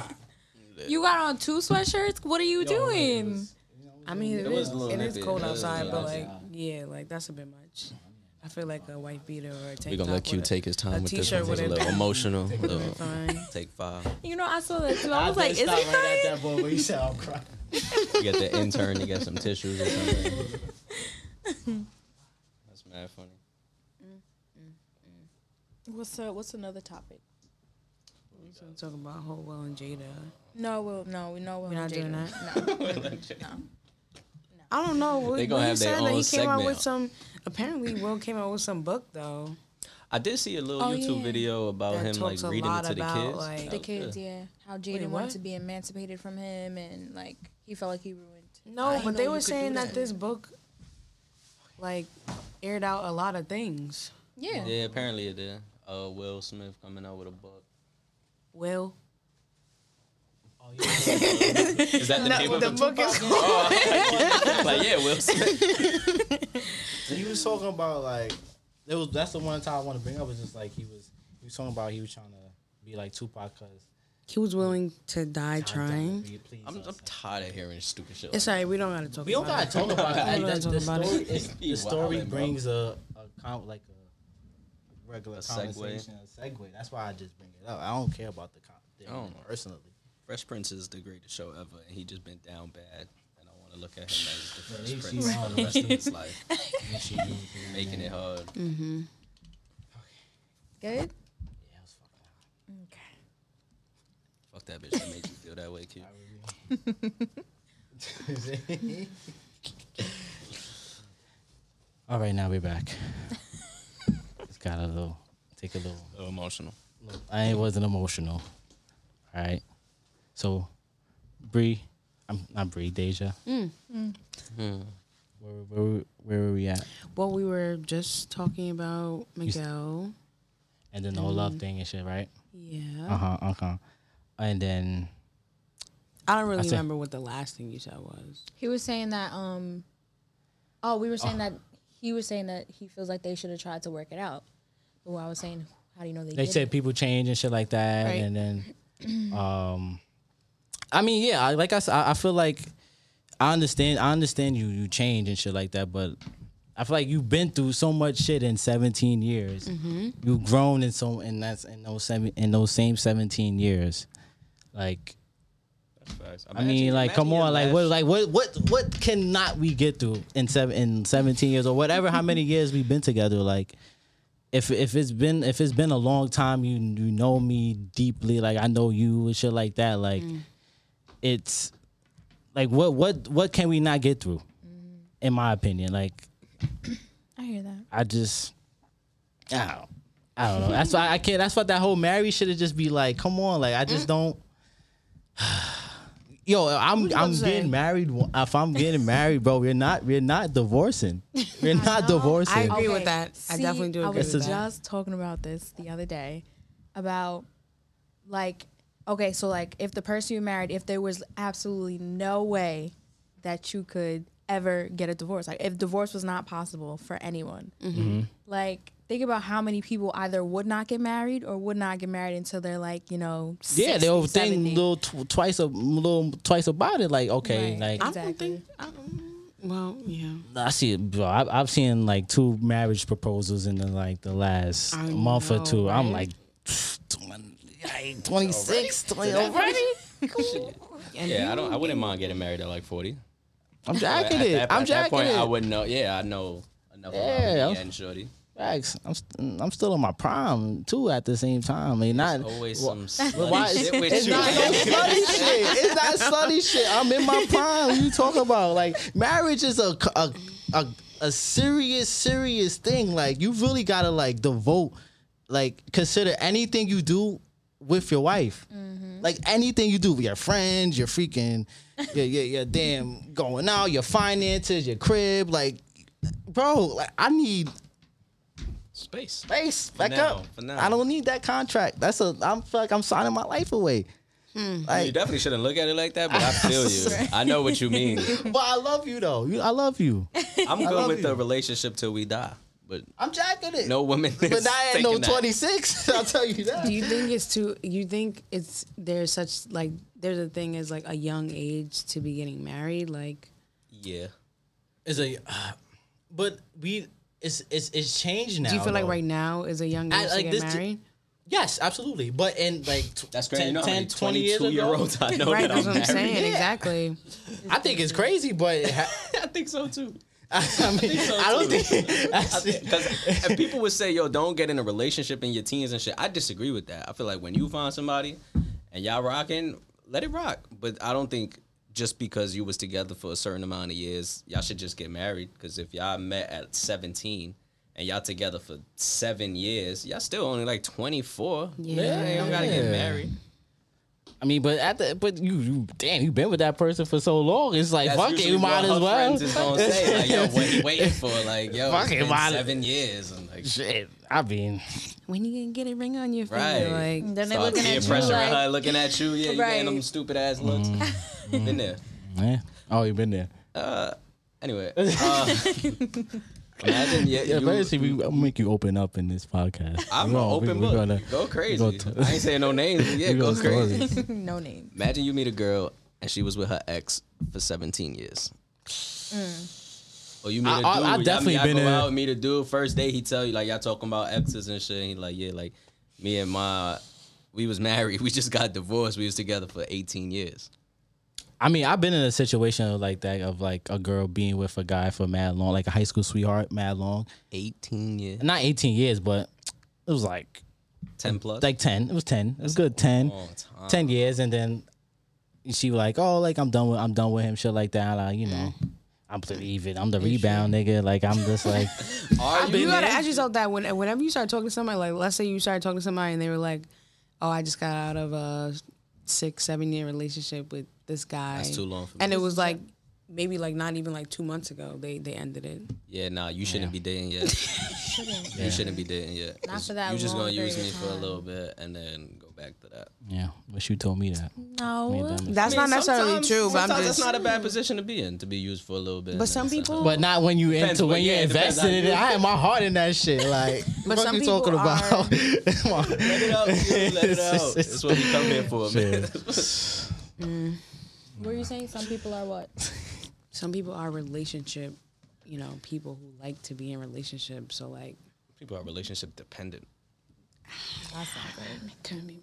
You got on two sweatshirts. What are you doing? I mean, it it, was, it is cold It outside, but outside. like, yeah, like that's a bit much. I feel like a white beater or a tank We're gonna let Q with a- take his time with this t-shirt one. It's a little emotional. Take a little- bit fine. Take five. You know, I saw that too. I was like, is he Stop right crying? at that boy when you said I'm crying. You get the intern. You get some tissues or something. That's mad funny. What's uh, What's another topic? So we're talking about Hopewell and Jada. No, we'll no, we know We're we're not doing that. No. I don't know. Will, They gonna Will have their said that he own came out with some. Apparently, Will came out with some book though. I did see a little Oh, YouTube yeah. video about That him like talks a reading it lot to the about, kids. like- That the was kids, good. yeah. How Jaden Wait, wanted to be emancipated from him, and like he felt like he ruined. I No, didn't but know they you were could do saying that this book, like, aired out a lot of things. Yeah. Yeah, apparently it did. Uh, Will Smith coming out with a book. Will. Is that the name of the the book is oh, like, yeah, Will Smith. He was talking about like it was. That's the one time I want to bring up. Was just like he was. He was talking about he was trying to be like Tupac because He was willing to die trying. I'm, I'm tired of hearing stupid shit. It's Like alright. We don't gotta talk. We don't gotta talk about it. We don't Like, gotta the, the story, it. is, the You story wildin', bro. brings a, a con- like a regular A segue. conversation, a segue. That's why I just bring it up. I don't care about the con- I don't personally. Fresh Prince is the greatest show ever, and he just been down bad. And I want to look at him as the he- Fresh he- Prince for the rest of his life, And she moved to making it hard. Mm-hmm. Good. Yeah, it was fucking Okay. Fuck that bitch that made you feel that way, kid. All right, now we're back. It's got a little, take a little. A little emotional. I wasn't emotional. All right. So, Bree, I'm not Bree, Deja. Hmm. Where, where, where were we at? Well, we were just talking about Miguel. And then the whole love thing and shit, right? Yeah. Uh huh. Uh huh. And then I don't really I said- remember what the last thing you said was. He was saying that. Um. Oh, we were saying that he was saying that he feels like they should have tried to work it out. But what I was saying, how do you know they? they did said people change and shit like that, Right. and then, um, I mean, yeah, I, like I said, I, I feel like I understand. I understand you you change and shit like that, but I feel like you've been through so much shit in 17 years. Mm-hmm. You've grown in so in that's in those seven in those same 17 years, like. That's facts. I mean, like, come on, like, what, like, what, what, what cannot we get through in seven, in seventeen years or whatever, how many years we've been together? Like, if if it's been if it's been a long time, you you know me deeply, like I know you and shit like that. Like, mm. It's like what what what can we not get through? In my opinion, like, I hear that. I just, I don't, I don't know. That's why I can't. That's what that whole marry should have just be like. Come on, like I just mm. don't. Yo, I'm I'm to say? getting married. If I'm getting married, bro, we're not we're not divorcing. We're not divorcing. I agree with that. I definitely do I agree was with that. I was just talking about this the other day about like okay, so like if the person you married, if there was absolutely no way that you could ever get a divorce, like if divorce was not possible for anyone, Mm-hmm. like think about how many people either would not get married or would not get married until they're like you know yeah, they'll 70. think little tw- twice a little twice about it. Like okay, Right. like I don't think. I don't, well, yeah. I see it, bro. I, I've seen like two marriage proposals in the like the last I month or know, two. I'm like, 20, 26, 20 already. and Yeah, I you- don't. I wouldn't mind getting married at like forty. I'm At jacking that- it. at I'm at that jacking point, it. I wouldn't know. Yeah, I know enough Yeah, about I'm- me and Shorty. Facts. I'm st- I'm still in my prime too at the same time. I mean, not Always Well, some but why- slutty shit with It's you. not no slutty shit. It's not slutty shit. I'm in my prime. What you talk about like marriage is a a a, a serious serious thing. Like you really gotta like devote, like consider anything you do with your wife. Mm-hmm. Like anything you do with your friends, your freaking, your, your, your damn going out, your finances, your crib. Like, bro, like I need Space. space. Back now, up. for now. I don't need that contract. That's a. I'm feel like I'm signing my life away. Hmm. You Like, definitely shouldn't look at it like that, but I feel you. I know what you mean. but I love you though. I love you. I'm good with you. the relationship till we die, but I'm jacking it. no woman. but is not at no taking that. 26. I'll tell you that. Do you think it's too? You think it's there's such like there's a thing as like a young age to be getting married? Like, Yeah. Is a, uh, but we it's it's it's changed now. do you feel like right now is a young I- age like to this get t- married? Yes, absolutely. But in like t- That's crazy. 10, you know 10 20 years 22 ago, year olds I know right, that that's are what I'm married. saying. Yeah. Exactly. I think it's crazy. But ha- I think so too. I mean, so, I don't think. that's- Because people would say, "Yo, don't get in a relationship in your teens and shit." I disagree with that. I feel like when you find somebody and y'all rocking, let it rock. But I don't think just because you was together for a certain amount of years, y'all should just get married. Because if y'all met at seventeen and y'all together for seven years, y'all still only like twenty four. Yeah, you don't gotta get married. I mean, but at the but you, you damn, you've been with that person for so long. It's like That's fuck it, you might what as her well. friends is gonna say like, "Yo, what he waiting for?" Like, "Yo, Fuck it's it, been might- seven years." And like, Shit, I mean, When you gonna get a ring on your finger? Right. Like, Then they Start looking peer at you pressuring like, her, looking at you. Yeah, you getting them stupid ass looks. Mm-hmm. Been there. yeah. Oh, you been there? Uh, anyway, uh, imagine yeah, Yeah, you, basically, we I'll make you open up in this podcast. I'm an gonna- open we book. gonna- go crazy. to- I ain't saying no names. Yeah, we go crazy. no name. Imagine you meet a girl and she was with her ex for 17 years. Mm. Or you meet I- a dude. I- I definitely y'all been go in- out, meet a dude. First day, he tell you like y'all talking about exes and shit. And he like, yeah, like me and my, we was married. We just got divorced. We was together for 18 years. I mean, I've been in a situation like that of like a girl being with a guy for mad long, like a high school sweetheart, mad long. 18 years. Not 18 years, but it was like 10 plus. like 10. It was 10. It was good 10. long time. 10 years and then she was like, "Oh, like I'm done with I'm done with him shit like that." Like, you know, mm. I'm leaving. I'm the rebound nigga. Like I'm just like Are you you? gotta ask yourself that when whenever you start talking to somebody, like let's say you started talking to somebody and they were like, "Oh, I just got out of a six, seven year relationship with this guy." That's too long for And it was like maybe like not even like two months ago they they ended it. Yeah, nah, you shouldn't be dating yet. You shouldn't You shouldn't be dating yet. Not 'Cause for that You're just gonna use me of for a little bit and then go back to that. Yeah, wish you told me that. No. Me and them is- That's not necessarily true, but I'm sometimes just. that's not a bad position to be in to be used for a little bit. But some people- But not when you Depends into what- when you yeah, it depends invested in it. I had my heart in that shit. Like, But what some you people talking about? Let it out, dude, let it out. That's what we come here for, man. What mm. are you saying? Some people are what? Some people are relationship, you know, people who like to be in relationships. So like, People are relationship dependent. That's not good. couldn't be me.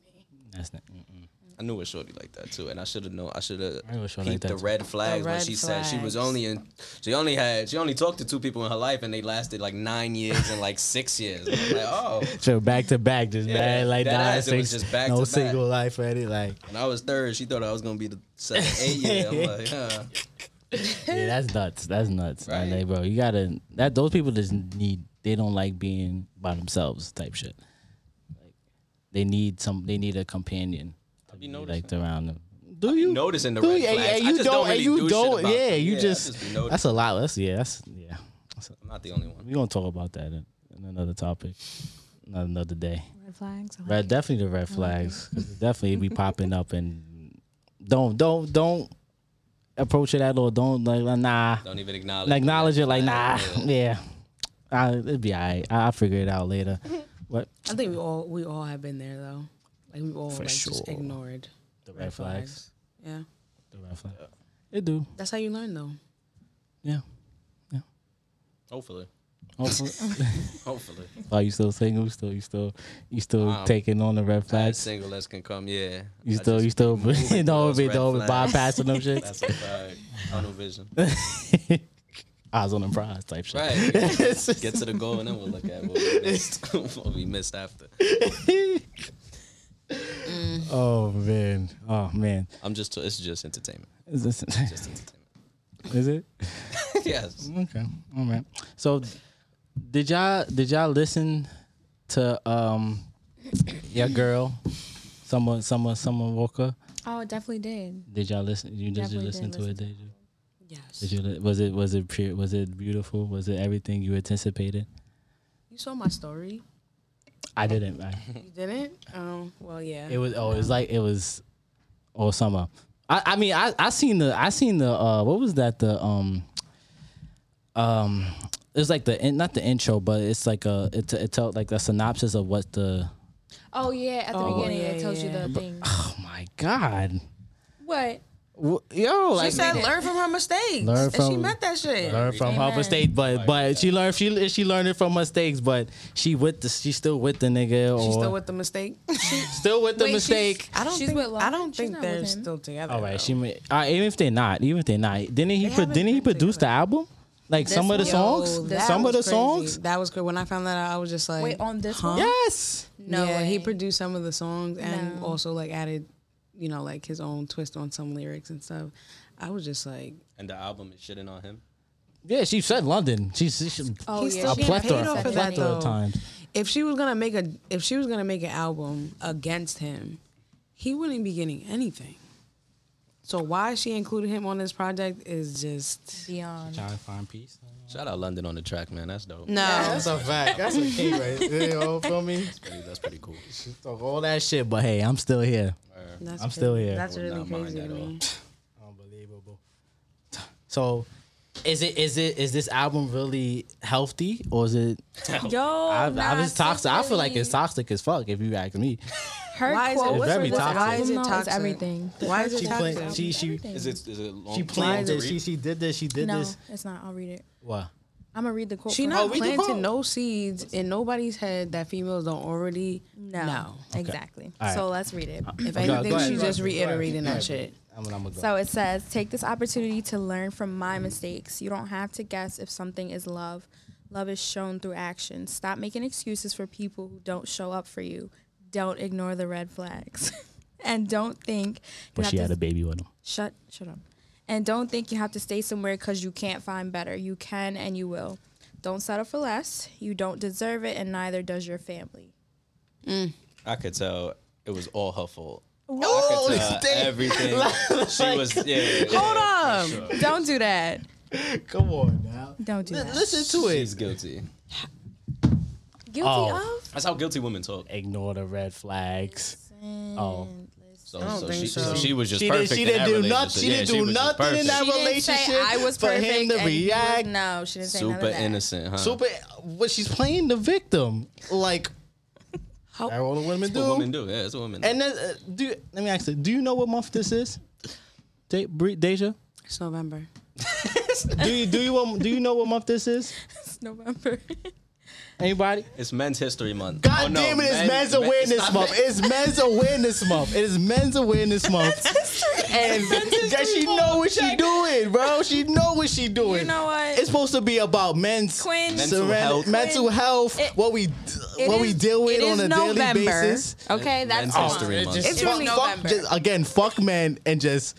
That's not. mm-mm. I knew a shorty like that too, and I should have known. I should have I knew a shorty like the too. red flags when red she said she was only in. She only had. She only talked to two people in her life, and they lasted like nine years and like six years. Like, oh. So back to back, just Yeah, bad like that that. ass, it was just back no to back. single life ready. Like, When I was third, she thought I was gonna be the second, eight year. I'm like, huh. yeah, that's nuts. That's nuts. Right. Like, bro, you gotta that those people just need. They don't like being by themselves, type shit. Like, they need some. They need a companion. I be to noticing. like around them. Do you noticing the do red you, flags. and I you just don't. don't and you do don't. about yeah, them. you Yeah, just. just that's a lot. That's yeah. That's yeah. I'm not the only one. We're gonna talk about that in, in another topic, not another day. Red flags. Like Red, definitely the red flags. 'cause it definitely be popping up and don't don't don't approach it at all. Don't like nah. Don't even acknowledge. Like acknowledge it like nah. flag. Yeah, I, it'd be alright. I'll figure it out later. What I think we all we all have been there though. Like we all For like just ignored the red flags? Yeah, The red flag. It do. that's how you learn though. Yeah. Yeah. Hopefully. Hopefully. Hopefully. Are you still single? Still, you still, you still Um, taking on the red As flags? single as can come, yeah. You I still, you still, be moving through don't be, don't be bypassing them shit. That's a fact. Tunnel vision. Eyes on the prize type shit. Right. Get to the goal and then we'll look at what we missed, what we missed after. Oh man, oh man. I'm just, it's just entertainment. Is this? Just entertainment. Is it? yes. Okay. All right. So, did y'all did y'all listen to um your girl, someone someone someone Walker? Oh, definitely did. Did y'all listen? You did you Definitely listen to it? listen Did you? Yes. Did you? Was it was it pure? Was it beautiful? Was it everything you anticipated? You saw my story. I didn't. I, You didn't? Oh, well, yeah. it was. Oh, it was like it was all summer. I, I mean, I, I seen the I seen the uh what was that the um um it was like the in, not the intro but it's like a it it told like a synopsis of what the Oh yeah, at the Oh, beginning yeah, it tells yeah. you the thing. oh my god what? Wh- yo she like said, "Learn from her mistakes," Learn and she from- meant that shit. learn from her mistakes but but she learned she she learned it from mistakes but she with the she still with the nigga or She's still with the mistake. still with the Wait, mistake I don't She's think. I don't she's think they're still together. all right though. she may, uh, even if they're not even if they're not didn't he They pro- didn't he been produce the album like This some of the songs Yo, that some of the was crazy. songs That was good. When I found that out, I was just like, Wait, on this huh? one? yes No yeah, way. he produced some of the songs and No. also like added, you know, like his own twist on some lyrics and stuff. I was just like, And the album is shitting on him. Yeah, she said London. She's she, she, Oh yeah, still a getting plethora, paid off a for that, plethora of though. times. if she was gonna make a, if she was gonna make an album against him, he wouldn't be getting anything. So why she included him on this project is just beyond. Trying to find peace. Shout out London on the track, man. That's dope. no. That's a fact. That's a key, right? You know, feel me? That's pretty, that's pretty cool. Talk all that shit, but hey, I'm still here. That's I'm still here. That's really crazy to me. Unbelievable. So, is it is it is this album really healthy or is it? Yo, I, I nah, was toxic. I feel like it's toxic as fuck. If you ask me, Her Why is it- quote very toxic. Why is it album, though, toxic? everything. Why is it she toxic? planned. She she Is it is it long she planned to this. She she did this. She did No, this. No, it's not. I'll read it. What? I'm gonna read the quote. She from not Oh, planting no seeds in nobody's head that females don't already No, know. exactly. All right. So let's read it. Uh, if Go- anything, go she's just ahead, reiterating that shit. I'm, I'm go. So it says, take this opportunity to learn from my mistakes. You don't have to guess if something is love. Love is shown through action. Stop making excuses for people who don't show up for you. Don't ignore the red flags. and don't think you but have she to had a baby with him. shut shut up. And don't think you have to stay somewhere cuz you can't find better. You can and you will. Don't settle for less. You don't deserve it and neither does your family. Mm. I could tell it was all her fault. Oh, I could tell damn. everything. she was yeah. yeah, yeah, Hold for up. sure. Don't do that. Come on now. Don't do Li- that. Listen to it. She's guilty. Guilty Oh. of? That's how guilty women talk. Ignore the red flags. Oh. So, I don't so, think she, so. so she was just She, perfect. Did, she didn't do nothing. She Yeah, didn't do was nothing in perfect. that She didn't relationship say I was for perfect him to and he was- react. no, she didn't say none Super innocent, huh? Super. but she's playing the victim, like How- that's all the women That's do. what women do. Yeah, that's what women do. And then, uh, do you- let me ask you: Do you know what month this is? De- Bre- Deja, It's November. do you do you do you know what month this is? It's November. Anybody? it's Men's History Month. God Oh, no, damn it! It's men- Men's men- Awareness stop Month. it. It's Men's Awareness Month. It is Men's Awareness Month. and that she know what she doing, bro. She know what she doing. You know what? It's supposed to be about men's Quinn. Mental surren- health. mental health, It- what we It what we deal with it on a November, daily basis. Okay, that's Men's fine. History Month. Just It's really fuck- November. just- again, fuck men and just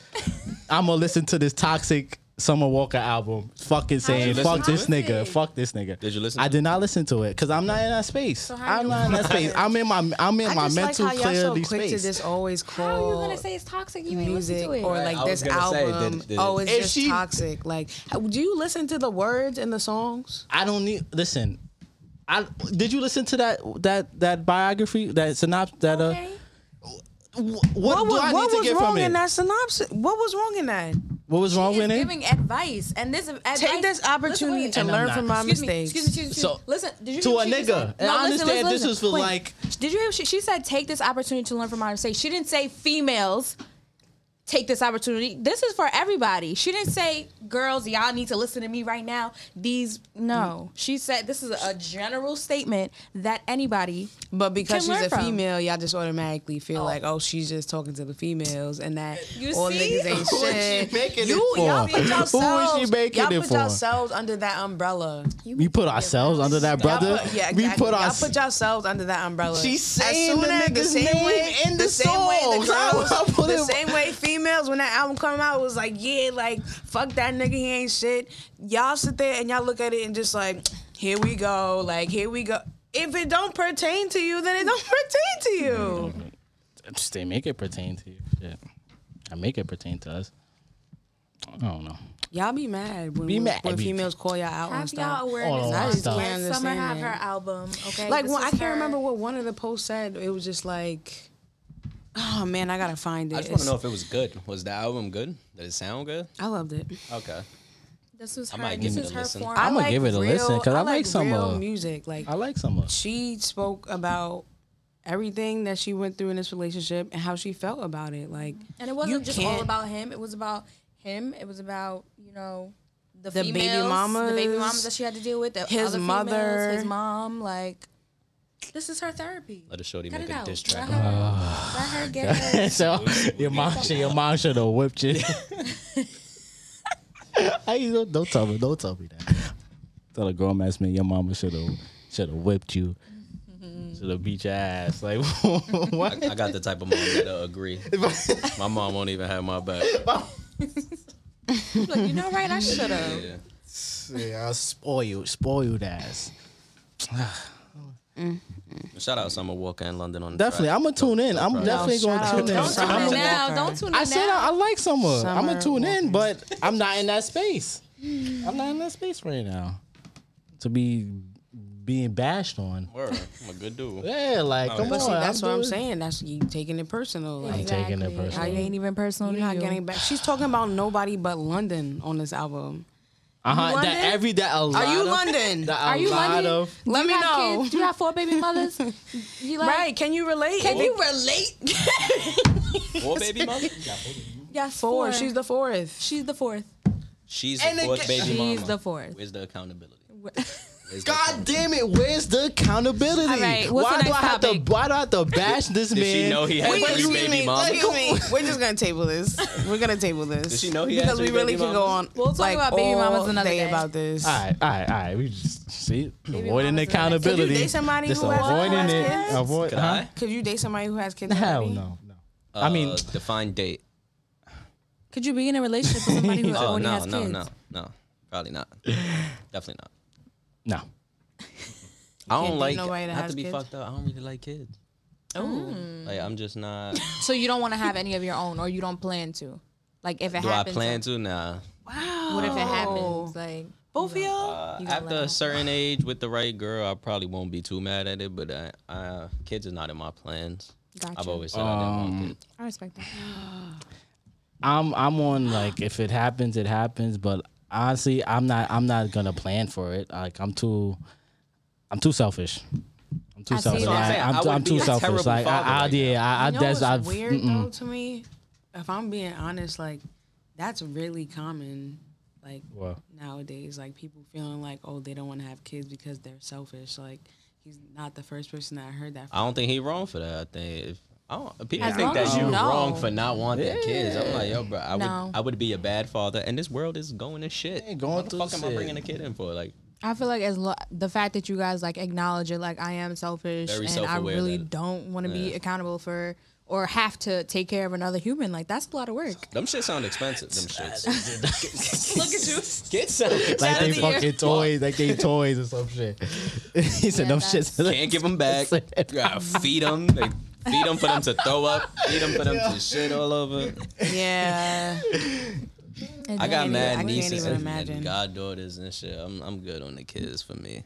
I'm gonna listen to this toxic Summer Walker album. Fucking saying you fuck listen this to it? nigga, fuck this nigga. Did you listen I did not listen to it because I'm not in that space. how I'm not in that space. I'm in my I'm in I my mental like how so quick space. to just always How are you gonna say it's toxic? You ain't music listen to it. or like I this gonna say, album. did- did- oh, it's just she- toxic. Like, do you listen to the words in the songs? I don't need listen. I did you listen to that that that biography that synopsis that uh okay. wh- what, do was, I what need to was get wrong from it? in that synopsis? What was wrong in that? What was wrong with it? giving advice, and this advice. Take this opportunity to learn from my Excuse mistakes. me, excuse me. excuse me. So, listen, did you to hear a what she just nigga, said? and I understand this was for, Quinn, like- Did you hear? She, she said, "Take this opportunity to learn from my mistakes." She didn't say females. Take this opportunity. This is for everybody. She didn't say, girls, y'all need to listen to me right now. These, no. She said this is a general statement that anybody. But because Can she's learn a from. female, y'all just automatically feel oh. like, oh, she's just talking to the females, and that You all see? niggas ain't Who is shit. she making it you, for? y'all Who put is she yourselves, making y'all it put for? yourselves under that umbrella. We put ourselves under that, brother. Put, yeah, We exactly. put y'all our. put yourselves under that umbrella. She's As saying soon the as nigga's name in the same way the girls, the same way females when that album come out was like, yeah, like fuck that nigga, he ain't shit. Y'all sit there and y'all look at it and just like, here we go, like here we go. If it don't pertain to you, then it don't pertain to you. Just they make it pertain to you. Shit. I make it pertain to us. I don't know. Y'all be mad when, Be mad. when Be- females call y'all out on Have y'all awareness. Oh, on I just can't Summer understand have her album. Okay. Like This when, I can't her- remember what one of the posts said. It was just like, oh man, I gotta find it. I just want to know if it was good. Was the album good? Did it sound good? I loved it. Okay. This was I her. might This give it is a her listen. form. I'ma give it a listen, 'cause I like some, real uh, music. Like I like some of. she spoke about everything that she went through in this relationship and how she felt about it. Like And it wasn't you just all can't- about him. It was about him. It was about you know the, The baby females, the baby mamas, mamas that she had to deal with, the his other mother. females, his mom. Like this is her therapy. Let a shorty Cut make a out. diss Let track. her, let her get her. so your mom, should, your mom should have whipped you. I don't, don't tell me, don't tell me that. Tell a grown ass man, your mama should have should have whipped you. Should have beat your ass. Like what? I got the type of mom that'll agree. My mom won't even have my back. Like, you know, right? I should have. Yeah. Yeah, I'll spoil you, spoiled ass. Mm-hmm. Shout out Summer Walker in London on the Definitely. I'm gonna tune in. I'm No, definitely gonna tune in. Don't tune I'm in a- now. Don't tune in I said now. I, I like summer. I'm gonna tune in, but I'm not in that space. I'm not in that space right now to be being bashed on. Word. I'm a good dude. Yeah, like come yeah. on. See, that's what I'm saying. That's you taking it personal. Like I'm taking it Exactly. personal. It ain't even personal you're not you. getting back. She's talking about nobody but London on this album. Uh-huh. London? That every that a lot Are you of, London? That a Are you lot London? of Let Do me know. Kids? Do you have four baby mothers? You like, Right? Can you relate? Can If you relate? Four baby mother? yes, Four. four. She's the fourth. she's the fourth. She's the fourth baby mama. She's the fourth. Where's the accountability? Where's the God damn it! Where's the accountability? All right, what's why the do I next have to? Why do I have to bash this Did man? she know he had Wait, three excuse baby me, mamas? excuse me. We're just gonna table this. We're gonna table this. Did she know he had because we three really baby could go on. We'll talk like, about baby mamas all another day day. about this. All right, all right, all right. We just see Baby avoiding mamas and accountability. Could you date somebody just who has- avoiding who has it. kids? Avoid. Could huh? I? Could you date somebody who has kids? Hell already? no, no. I mean, Uh, define date. Could you be in a relationship with somebody who Oh already no, has no, kids? no, no. Probably not. Definitely not. No. I don't date like. nobody that Not has to be kids? fucked up. I don't really like kids. Oh, Like I'm just not. So you don't want to have any of your own, or you don't plan to? Like if it happens. Do I happens, plan to? Nah. wow. what if it happens? Like Both of y'all. Uh, You gotta after let a certain age with the right girl, I probably won't be too mad at it. But I, I, kids is not in my plans. Gotcha. I've always said I didn't Um, want kids. I respect that. I'm I'm on like if it happens, it happens. But honestly, I'm not I'm not gonna plan for it. Like I'm too I'm too selfish. I'm too I selfish. Like, I'm I'm, I I'm, too selfish. Like I, father I right yeah, I, I You know that's what's I've weird mm-mm. though to me? If I'm being honest, like that's really common. Like What? nowadays, like people feeling like, oh, they don't want to have kids because they're selfish. Like he's not the first person that I heard that. From. I don't think he wrong for that. I think if I people As think that you you know. wrong for not wanting kids. I'm like, yo, bro, I No. would I would be a bad father, and this world is going to shit. Yeah, going what the through fuck am I bringing a kid in for? Like, I feel like as lo- the fact that you guys like acknowledge it, like I am selfish and I really that- don't want to be accountable for or have to take care of another human. Like that's a lot of work. them shit sound expensive. Them shits. Look at you. Kids sound Like they out to fucking toys, like they toys or some shit. he said Yeah, them that's- shits. Can't give them back. You gotta feed them. They feed them for them to throw up. Feed them for them to shit all over. Yeah, I got mad I nieces and, imagine. and goddaughters and shit. I'm I'm good on the kids for me.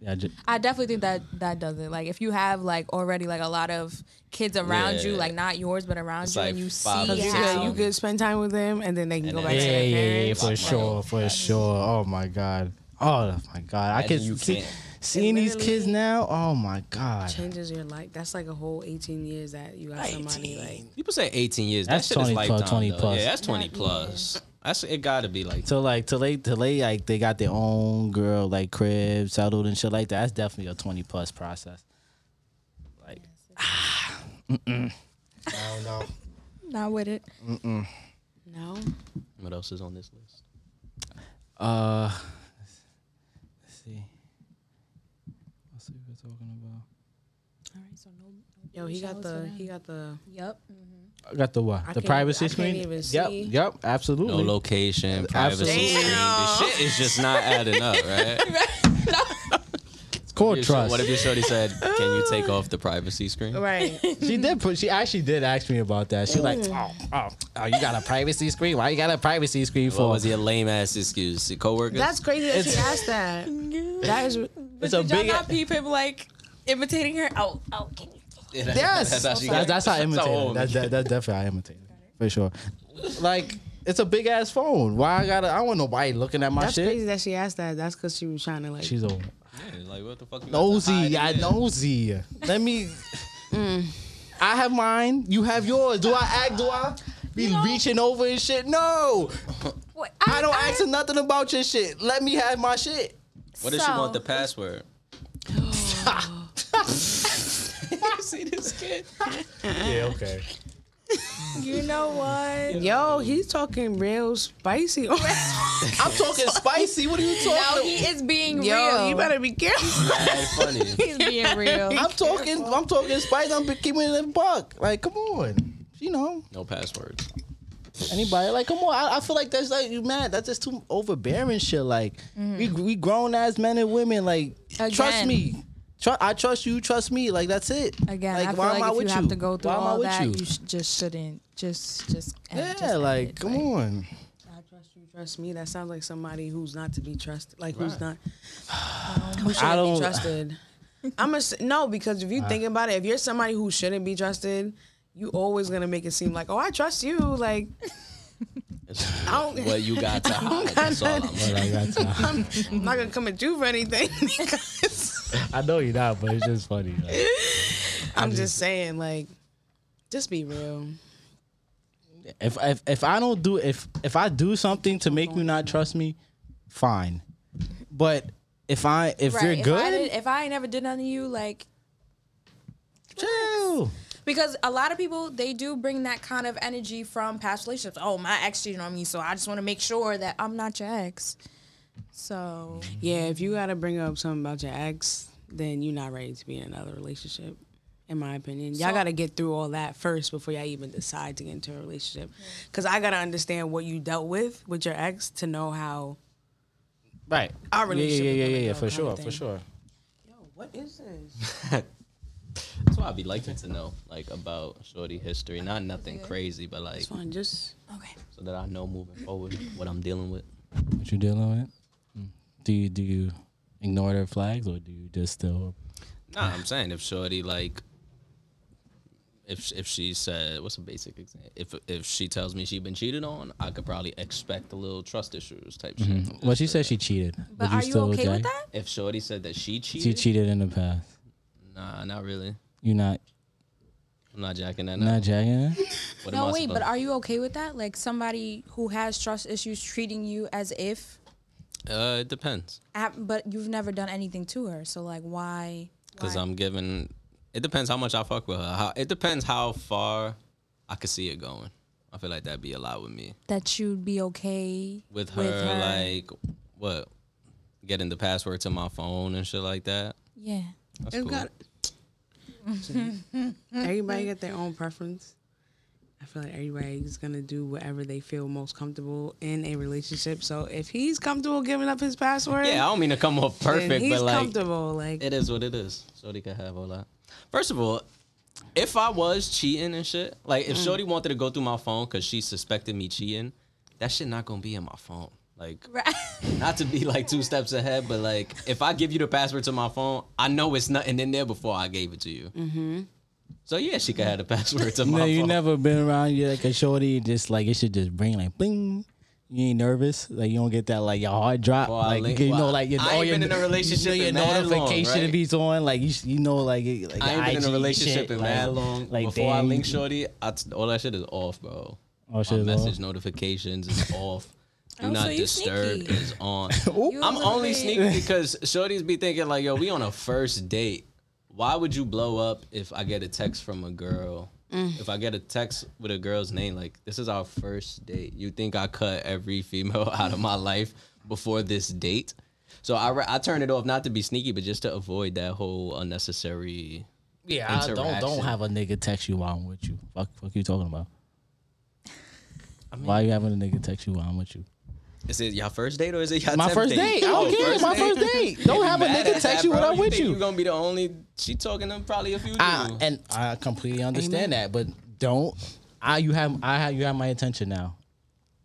Yeah, ju- I definitely think that that does it. Like if you have like already like a lot of kids around you, like not yours but around It's you, like and you five see or you six how of you could spend time with them, and then they can And go then- back to yeah, their yeah, yeah, for sure, for sure. Oh my god. Oh my god. I can you see. can't- seeing these kids now. Oh my god. changes your life. That's like a whole 18 years that you got somebody like. People say 18 years. That's that 20 is plus, 20 though. plus. Yeah, that's 20 That- plus. That's it. Got to be like. So like till they till they like they got their own girl like crib settled and shit like that. That's definitely a twenty plus process. Like I don't know. Not with it. Mm-mm. No. What else is on this list? Uh, let's see. Let's see what we're talking about. All right, so no. Yo, he got the he got the Yep. I got the what? I the can't privacy even- I can't screen. even yep, see. yep, absolutely. No location, privacy Absolutely. screen. This shit is just not adding up, right? it's called Your shor- trust. What if your shorty said, "Can you take off the privacy screen?" right. she did put. She actually did ask me about that. She like, mm. oh, oh, oh, you got a privacy screen? Why you got a privacy screen What for? was your lame ass excuse? Your coworkers? That's crazy that she It's- asked that. That is It's a Did y'all big. not peep him like imitating her? Oh, oh, can you? Yeah, Yes, that's how that's, that's how I that's imitate. That's that, that's definitely how I imitate for sure. Like it's a big ass phone. Why I gotta? I don't want nobody looking at my shit. that's shit. crazy that she asked that. That's because she was trying to like. She's old. Yeah, like what the fuck? you got to hide Nosy, in I there? nosy. Let me. Mm. I have mine. You have yours. Do I act? Do I be reaching over and shit? No, What? I don't ask her nothing about your shit. Let me have my shit. What does she want the password? See this kid? Yeah, okay. You know what? Yo, he's talking real spicy. I'm talking spicy. What are you talking? No, talking? he is being real. you better be careful. Mad funny. He's being real. I'm talking. I'm talking spicy. I'm keeping it a buck. Like, come on. You know, No passwords. anybody? Like, come on. I, I feel like that's like you mad. That's just too overbearing shit. Like, we mm-hmm. we grown as men and women. Like, trust me. Tru- I trust you. Trust me. Like, that's it. Again, like, I feel like if you have to go through Why am I all with that, you? you, sh- just shouldn't. Just, just. end- yeah, just like, it. come on. I trust you, trust me. That sounds like somebody who's not to be trusted. Like who's not who shouldn't don't- be trusted. I'm a no because if you think about it, if you're somebody who shouldn't be trusted, you always gonna make it seem like, oh, I trust you. Like I don't- what you got to hide. That's all I'm I, got time. I'm not gonna come at you for anything. because I know you're not, but it's just funny. like. I'm just saying, like, just be real. if if if I don't do if if I do something to make you not trust me, fine. But if I if Right, you're If I, good, did, if I ain't never did nothing to you, like chill. because a lot of people they do bring that kind of energy from past relationships. Oh, my ex cheated on me, so I just want to make sure that I'm not your ex. So Yeah, if you gotta bring up something about your ex, then you're not ready to be in another relationship. In my opinion, y'all So- gotta get through all that first before y'all even decide to get into a relationship. Cause I gotta understand what you dealt with with your ex to know how. Right. Our yeah, relationship yeah, yeah, is yeah, yeah, for sure, for sure. Yo, what is this? That's why I'd be liking to know, like, about shorty history. Not nothing crazy, but like, It's fine. Just okay. so that I know moving forward what I'm dealing with. What you dealing with? Do you do you ignore their flags or do you just still? Nah, I'm saying if shorty like, if if she said, what's a basic example? If if she tells me she been cheated on, I could probably expect a little trust issues type mm-hmm. shit. Well, she said she cheated. But Would are you still okay with that? If shorty said that she cheated, She cheated in the past. nah, not really. You're not I'm not jacking that. Now. not jagging? What No, wait, but are you okay with that? Like somebody who has trust issues treating you as if, Uh, it depends. ah, but you've never done anything to her. So like, why? Because? I'm giving. It depends how much I fuck with her. How, it depends how far I could see it going. I feel like that'd be a lot with me. that you'd be okay With her, like what? Getting the password to my phone and shit like that. yeah. That's cool. got- everybody got their own preference. I feel like everybody's gonna do whatever they feel most comfortable in a relationship. So if he's comfortable giving up his password, Yeah, I don't mean to come off perfect, he's but like comfortable. Like it is what it is. Shorty could have all that. First of all, if I was cheating and shit, like if Shorty wanted to go through my phone because she suspected me cheating, that shit not gonna be in my phone. Like, Right. not to be like two steps ahead, but like if I give you the password to my phone, I know it's nothing in there before I gave it to you. Mm-hmm. So yeah, she could have the password to my No, phone. you never been around you like a shorty. Just like it should just bring like bling. You ain't nervous, like you don't get that like your heart drop, Well, I like link- you know, well, like your, I all ain't your, been in a relationship you know, in your mad long, notification right? beats on, like you, s- you know, like it- like I ain't been in a relationship shit, in like- mad long. Like Before I link you- Shorty, I t- all that shit is off, bro. Oh, shit My is off? message notifications is off. Do Oh, so not you disturb sneaky. is on. You a I'm little only bit- sneaky because shorties be thinking like, yo, we on a first date. Why would you blow up if I get a text from a girl? Mm. If I get a text with a girl's name, like this is our first date. You think I cut every female out of my life before this date? So I re- I turn it off not to be sneaky, but just to avoid that whole unnecessary. Yeah, I don't don't have a nigga text you while I'm with you. Fuck, fuck you talking about? Why are you having a nigga text you while I'm with you? Is it your first date or is it your My tenth first date. I Oh, don't care. My first date. Don't have a nigga text that, you when? I'm with think you. You gonna be the only. She talking to probably a few I, and I completely understand that, but don't. I you have I have you have my attention now.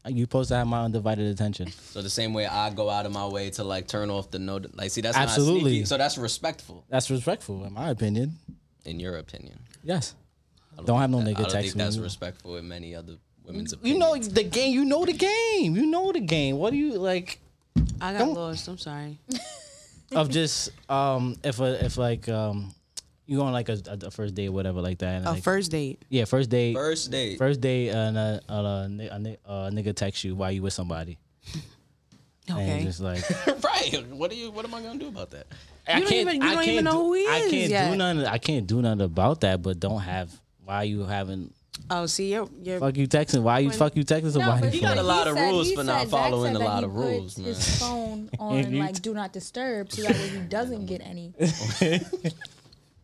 You supposed to have my undivided attention. So the same way I go out of my way to like turn off the note. Like, see, that's not Absolutely. sneaky. So that's respectful, That's respectful, in my opinion. in your opinion. Yes. I Don't have no think nigga that- I don't text think me. that's respectful in many other women's You know the game. You know the game. You know the game. What do you like? I got Don't- lost. I'm sorry. of just um if a if like um you go on like a, a first date or whatever like that. And A like, first date. yeah, first date. First date. First date, and a, a, a, ni- a, ni- a nigga text you while you with somebody. And Okay. just like right. What do you? What am I gonna do about that? I don't can't. even- you I don't can't even know do, who he is. I is can't yet. do nothing. I can't do nothing about that. But don't have. Why you having? Oh, see, you're, you're Fuck you texting. Why you fuck you texting somebody? He got a lot of said- rules he for not following a lot of rules, man. His phone on like do not disturb, so that way he doesn't get any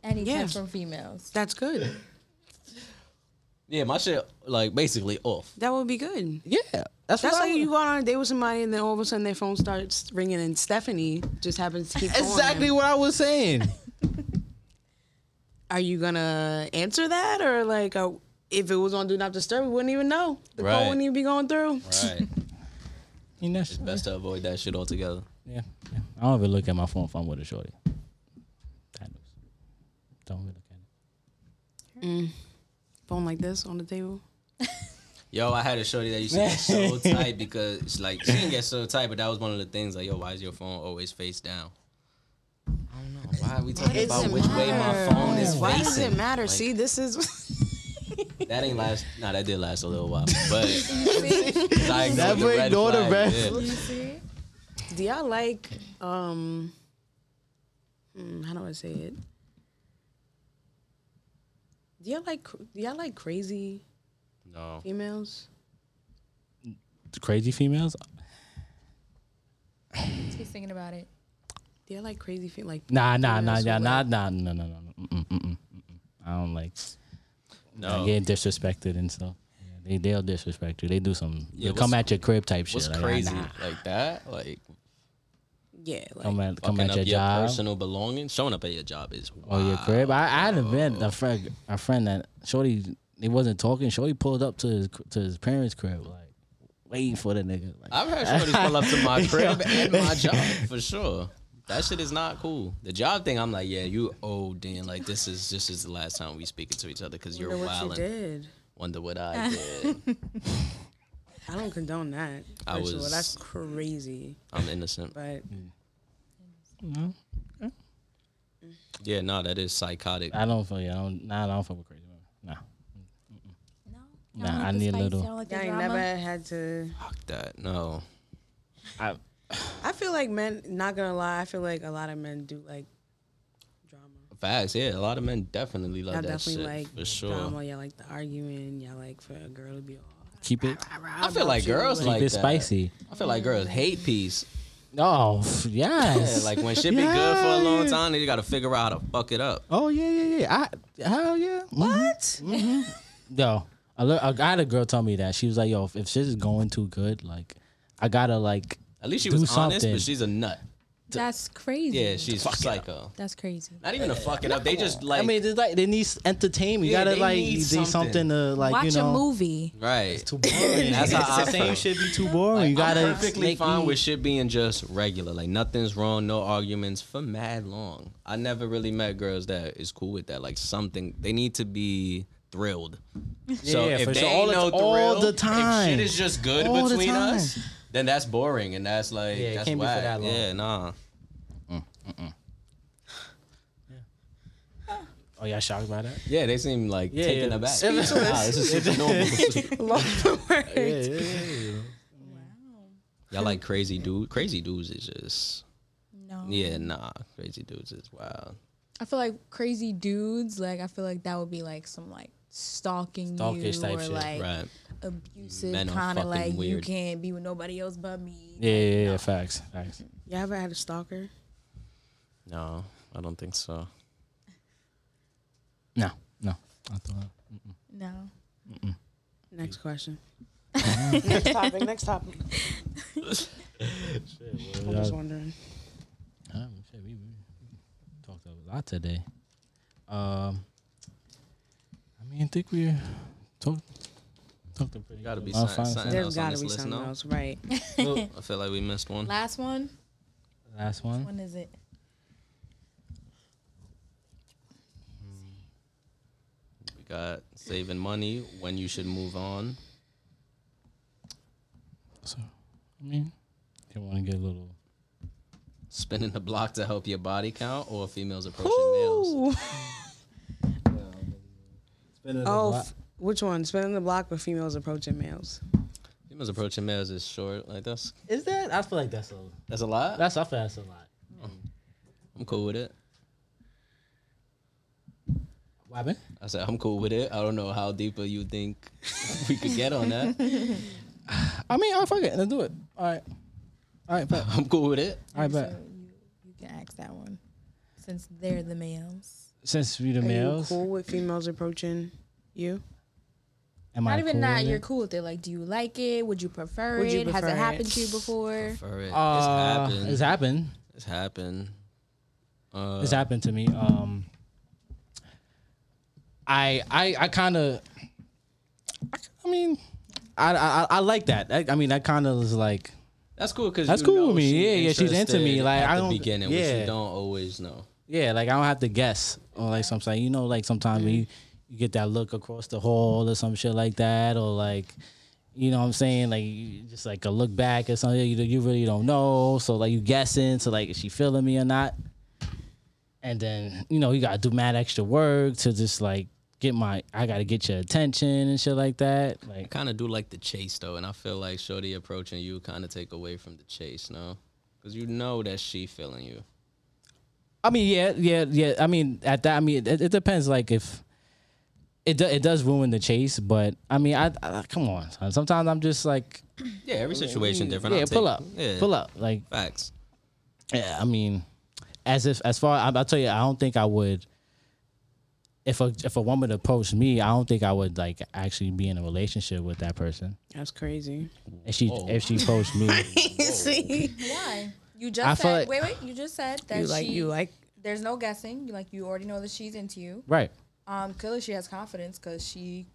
any Yeah. texts from females. that's good. Yeah, my shit like basically off. That would be good. yeah, that's, That's what like I you go on a date with somebody and then all of a sudden their phone starts ringing and Stephanie just happens to keep exactly what I was saying. Are you gonna answer that or like uh, if it was on Do Not Disturb, we wouldn't even know. The Right. call wouldn't even be going through. Right. You know, Best to avoid that shit altogether. yeah, yeah. I don't even look at my phone if I'm with a shorty. That news. Don't even look at it. Mm. Phone like this on the table. Yo, I had a shorty that used to get so tight because it's like she didn't get so tight, but that was one of the things. Like, yo, why is your phone always face down? I don't know. Why are we talking about which way my phone is Why facing? Why does it matter? Like, See, this is that ain't last. Nah, that did last a little while, but I ignored Never ignore the flag, red yeah. You see? Do y'all like um hmm, how do I say it? Do y'all like do y'all like crazy No, females? Crazy females? He's thinking about it. Do y'all like crazy fe- like Nah, nah, nah, females yeah, who, nah, like- nah, no, no, no, no. Mm-mm, mm-mm, mm-mm. I don't like no. no. getting disrespected and stuff. Yeah, they they'll disrespect you. They do some. Yeah, they come at your crib type shit. What's like, crazy Nah, like that? Like Yeah, like come at come at up your your job personal belongings. Showing up at your job is or your crib. I, I had a friend, a friend, a friend that Shorty. They wasn't talking. Shorty pulled up to his to his parents' crib, like waiting for the nigga. Like, I've had shorties pull up to my crib and my job for sure. That shit is not cool. The job thing, I'm like, yeah, you old Dan. Like this is this is the last time we speaking to each other because you're wonder what you did. Wonder what I did. I don't condone that. I First of all, was- that's crazy. I'm innocent. But mm-hmm. Yeah, no, that is psychotic. I don't feel. Yeah, I don't. Nah, I don't fuck with crazy women. Nah. No. Nah, I like the need a little- y'all like the I ain't never had to. Fuck that. No. I, I feel like men. Not gonna lie, I feel like a lot of men do like drama. Facts. Yeah, a lot of men definitely love Y'all that definitely shit like for sure. drama. Y'all like the arguing. Y'all like for a girl to be all. keep it. I feel like girls Keep like it that. spicy. I feel like girls hate peace. Oh f- Yeah, yes. like when shit be good for a long Yes. time, they gotta figure out how to fuck it up. Oh yeah, yeah, yeah. I hell yeah. Mm-hmm. What? Mm-hmm. Yo, I, le- I had a girl tell me that she was like, "Yo, if, if shit is going too good, like, I gotta like, At least she Do was honest, something. but she's a nut. That's crazy. Yeah, she's fuck psycho. That's crazy. Not even to fuck it up. They just like I mean, it's like they need entertainment. You Yeah, gotta they like, need they something. something to like, Watch you know. a movie. right. It's too boring. That's how I the same feel. shit be too boring. you gotta I'm perfectly make fine me- with shit being just regular. Like nothing's wrong, no arguments for mad long. I never really met girls that is cool with that. Like something they need to be thrilled. So Yeah, if for they sure. ain't All no the- all thrill, the time. if shit is just good All the between time. us, then that's boring and that's like Yeah, it that's can't be for that long. Yeah, nah. Mm, mm, mm. Oh, y'all shocked by that? Yeah, they seem like Yeah, taken yeah. aback. Nah, this is super normal. Lost the words. Y'all like crazy dude. Crazy dudes is just No. yeah, nah. Crazy dudes is wild. I feel like crazy dudes. Like I feel like that would be like some like stalking Stalkish you type or shit, like Right. Abusive kind of fucking like you can't be with nobody else but me. Yeah, yeah, yeah. Facts, facts. You ever had a stalker? No, I don't think so. No, no. I thought. No. Mm-mm. Next question. next topic. Next topic. I'm just wondering. Um, shit, we, we talked a lot today. Um, I mean, I think we talked talked a pretty. Gotta be good amount. something- something fine. else There's on got to this be list something now? else, right? I feel like we missed one. Last one. Last one. When is it? We got saving money when you should move on. So, I mean, if you want to get a little. Spinning the block to help your body count, or females approaching males. Oh, f- which one? Spinning the block or females approaching males? Females approaching males is short. Like that's Is that? I feel like that's a. that's a lot. That's I feel that's a lot. Mm. I'm cool with it. What? I said I'm cool with it. I don't know how deeper you think we could get on that. I mean, I'll fuck it. Let's do it. All right. All right, bet. I'm cool with it. All right, So you, you can ask that one, since they're the males. Since we the Are males, you cool with females approaching you? Am Not I even cool that you're it? cool with it. Like, do you like it? Would you prefer Would you it? Has prefer it it? happened to you before? For it. Uh, it's happened. It's happened. It's happened. Uh, It's happened to me. Um, I I I kind of. I mean, I, I I like that. I, I mean, that kind of is like. That's cool because That's cool with me. Yeah, yeah, she's into me. Like, at I the don't- beginning, which yeah. you don't always know. Yeah, like I don't have to guess or like something. You know, like sometimes when you, you get that look across the hall or some shit like that, or like, you know what I'm saying? Like you just like a look back or something. You you really don't know. So like you guessing. So like is she feeling me or not? And then you know you gotta do mad extra work to just like get my. I gotta get your attention and shit like that. I Like kind of do like the chase though, and I feel like Shorty approaching you kind of take away from the chase, no? Because you know that she feeling you. I mean, yeah, yeah, yeah. I mean, at that, I mean, it, it depends. Like if it do, it does ruin the chase, but I mean, I, I come on. son. Sometimes I'm just like, Yeah, every situation different. yeah, I'll pull take- up, Yeah, pull up. Like, Facts. yeah, I mean, as if as far I, I'll tell you, I don't think I would. If a if a woman approached me, I don't think I would like actually be in a relationship with that person. That's crazy. If she Whoa. if she approached me, See, Why? You just I feel said. like- wait, wait. You just said that you like she. you like There's no guessing. You like you already know that she's into you. right? Um, clearly she has confidence because she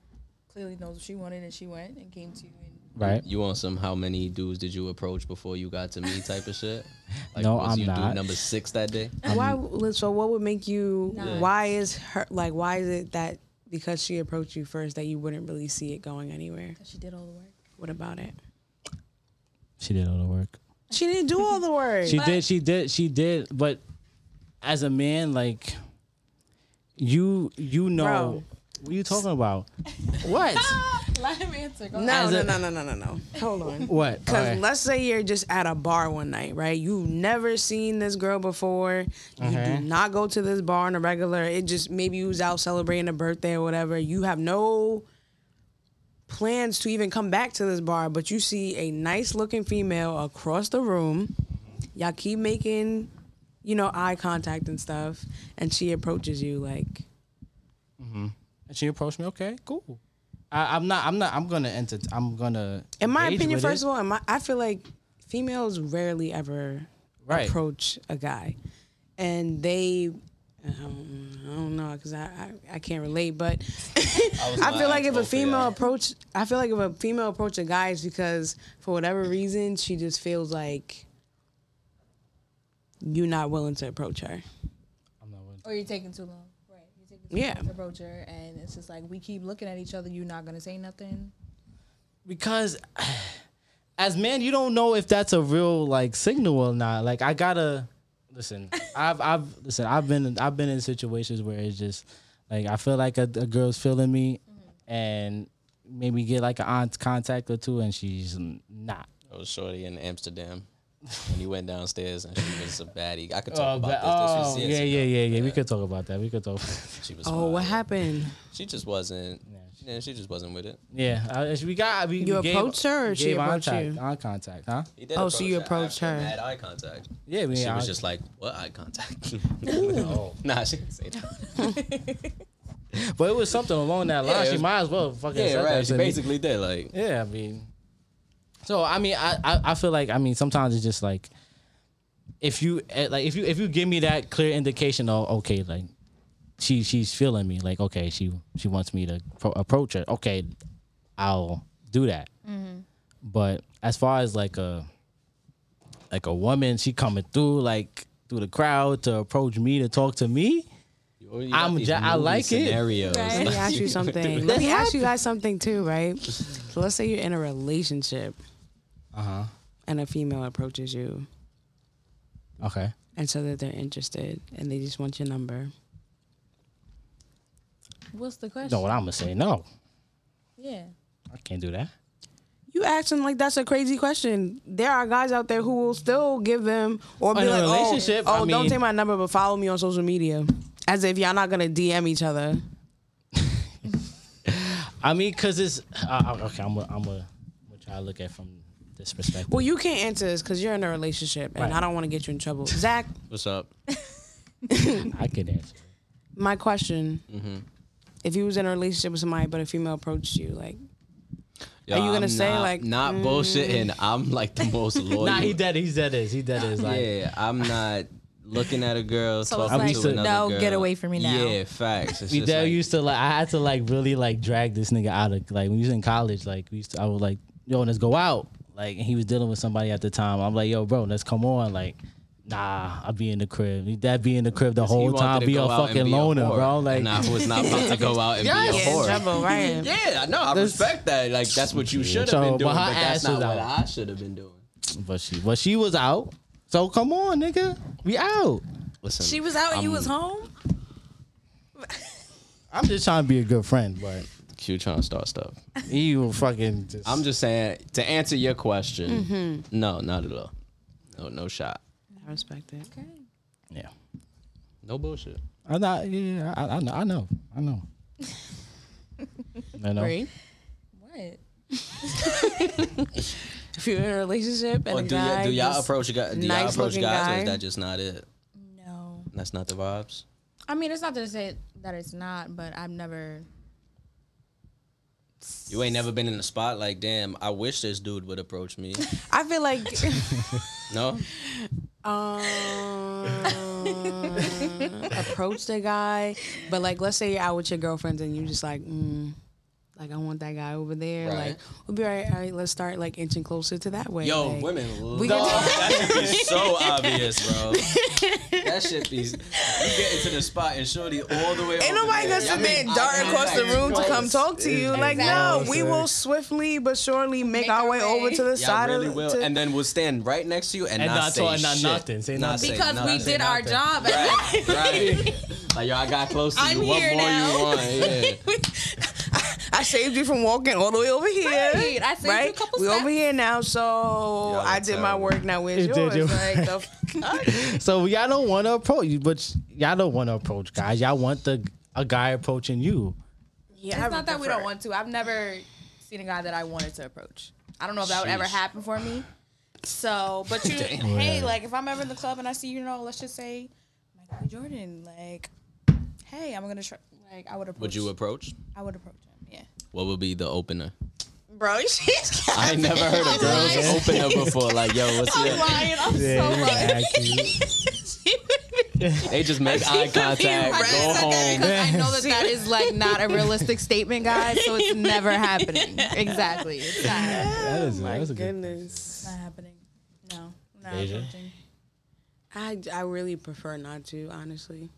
clearly knows what she wanted and she went and came to you. And Right. You want some? How many dudes did you approach before you got to me? Type of shit. Like, No, was I'm you dude not. number six that day. why? So what would make you? Nah. Why is her like? Why is it that because she approached you first that you wouldn't really see it going anywhere? she did all the work. What about it? She did all the work. She didn't do all the work. She did. She did. She did. But as a man, like you, you know, Bro. what are you talking about? what? Let him answer. Go no, As no, no, no, no, no, no. Hold on. What? Because Alright. let's say you're just at a bar one night, right? You've never seen this girl before. You do mm-hmm. not go to this bar on a regular. It just maybe you was out celebrating a birthday or whatever. You have no plans to even come back to this bar, but you see a nice looking female across the room. Y'all keep making, you know, eye contact and stuff, and she approaches you like, And she approached me. Okay, cool. I, I'm not. I'm not. I'm gonna enter. I'm gonna. in my opinion, first it. of all, my, I feel like females rarely ever Right. approach a guy, and they. Um, I don't know because I, I I can't relate, but I feel like if a female approach, I feel like if a female approach a guy, is because for whatever reason she just feels like you're not willing to approach her. I'm not with- Or you're taking too long. Right. You're taking Yeah. to approach her, and it's just like we keep looking at each other. You're not gonna say nothing. because as man, you don't know if that's a real like signal or not. Like I gotta listen. I've I've listen. I've been I've been in situations where it's just like I feel like a, a girl's feeling me, mm-hmm. and maybe get like an eye contact or two, and she's not. I was shorty in Amsterdam when he went downstairs and she was a baddie. I could Oh, talk but- about this. oh, this was oh, years yeah, yeah, yeah, yeah. We could talk about that. We could talk. She was. Oh, what happened? She just wasn't. Yeah, she just wasn't with it. yeah, I, we got. We, You we gave- approached her or she gave approached eye you? Eye contact, huh? He did Oh, so you approached her. Had eye contact. Yeah, we. She eye- was just like, "What eye contact?" Oh. nah, she didn't say that. But it was something along that line. Yeah, it she was- might as well fucking. Yeah, right. She basically did. Like, Yeah, I mean, so I mean, I, I I feel like I mean sometimes it's just like if you eh, like if you if you give me that clear indication of okay like she she's feeling me like okay she she wants me to pro- approach her okay I'll do that. But as far as like a like a woman she coming through like through the crowd to approach me to talk to me I'm these ja- I movie like it. scenarios. Let me ask you something. Let me ask you guys something too, right? So let's say you're in a relationship uh huh and a female approaches you okay and so that they're interested and they just want your number. What's the question? no what I'm gonna say no Yeah. I can't do that You asking like that's a crazy question. There are guys out there who will still give them or be In a like, relationship, oh, I oh don't mean- take my number, but follow me on social media, as if y'all not gonna DM each other. I mean, cause it's uh, okay. I'm gonna I'm gonna try to look at it from this perspective. Well, you can't answer this because you're in a relationship, and Right. I don't want to get you in trouble. Zach, What's up? I can answer. my question: Mm-hmm. If you was in a relationship with somebody, but a female approached you, like, Yo, Are you gonna I'm say, not- like, not mm. bullshitting? I'm like the most loyal. Nah, he dead. He's dead. Is he dead? Is like yeah, I'm not looking at a girl So talking it's like, to another no, girl. get away from me now. Yeah, facts. It's we just like, used to like. I had to like really like drag this nigga out of like when he was in college. Like we used to, I was like, yo, let's go out. Like and he was dealing with somebody at the time. I'm like, yo, bro, let's come on. Like. Nah, I'll be in the crib. That be in the crib the whole time, be a go out and fucking be loner, whore, bro. Like, and I was not about to go out and Yes. be a get in whore. trouble, right? Yeah, no, I respect that. Like that's what you should have So, been doing, her but that's not what out. I should have been doing. but she, but she was out. So come on, nigga, we out. Listen, She was out and you I'm- was home. I'm just trying to be a good friend, but Q trying to start stuff. you fucking. Just, I'm just saying to answer your question. Mm-hmm. No, not at all. No, no shot. I respect it. Okay. yeah. No bullshit. I'm not. Yeah, I, I know. I know. I know. I know. What? If you're in a relationship and Or a do, guy, y- do y'all approach guys? Do y'all nice approach looking guys, or guy. is that just not it? No. That's not the vibes. I mean, it's not to say that it's not, but I've never. You ain't never been in a spot like, damn. I wish this dude would approach me. I feel like No, um, approach the guy, but like let's say you're out with your girlfriends and you just like, mm, like I want that guy over there. Right. Like we'll be all right. All right, let's start like inching closer to that way. yo, like, women we love can- that. Should be so obvious, bro. that shit be. You get into the spot and shorty all the way. Ain't over nobody there. gonna Y'all sit there and dart eye across the contact. room to come talk to you. Like, no, we will swiftly but surely make, Make our our way way. over to the Y'all side really of will, to- and then we'll stand right next to you and, And not, not say talk- not shit. nothing, say Not nothing. Because we did our job. Right, right. Like yo, I got close to I'm you. What here more now. you want? Yeah. I saved you from walking all the way over here. Right, I saved you a right? couple we steps. over here now, so Y'all I are did my work. Now where's You did yours? your- Like the fuck? So y'all don't want to approach you, but y'all don't want to approach guys. Y'all want the a guy approaching you. Yeah, It's I not that we don't prefer- want to. I've never seen a guy that I wanted to approach. I don't know if that would ever happen for me. So, but you, hey, like if I'm ever in the club and I see you know, let's just say Michael Jordan, like, hey, I'm gonna try. Like, I would approach. Would you approach? I would approach him. Yeah. What would be the opener? bro. She's I ain't never heard a girl's opener before. Like, yo, what's I'm your? lying. I'm so lying. They just make eye contact, I go just said that home. because I know that that is like not a realistic statement, guys. So it's never happening. Exactly. It's not, That is, my that is a good. goodness. not happening. No. Not Deja? approaching. I I really prefer not to, honestly.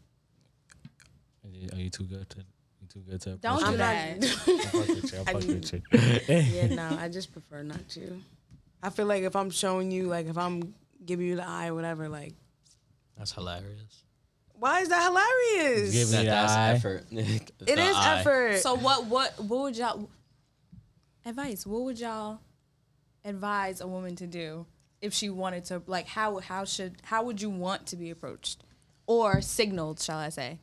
Are you too good to? You too good to? Don't do that. I fuck with you. I I fuck mean- with you. yeah, no, I just prefer not to. I feel like if I'm showing you, like if I'm giving you the eye, or whatever, like, That's hilarious. why is that hilarious? Give me That, the that's eye. effort. it is effort. So what what what would y'all advice? What would y'all advise a woman to do if she wanted to like how how should how would you want to be approached or signaled? Shall I say?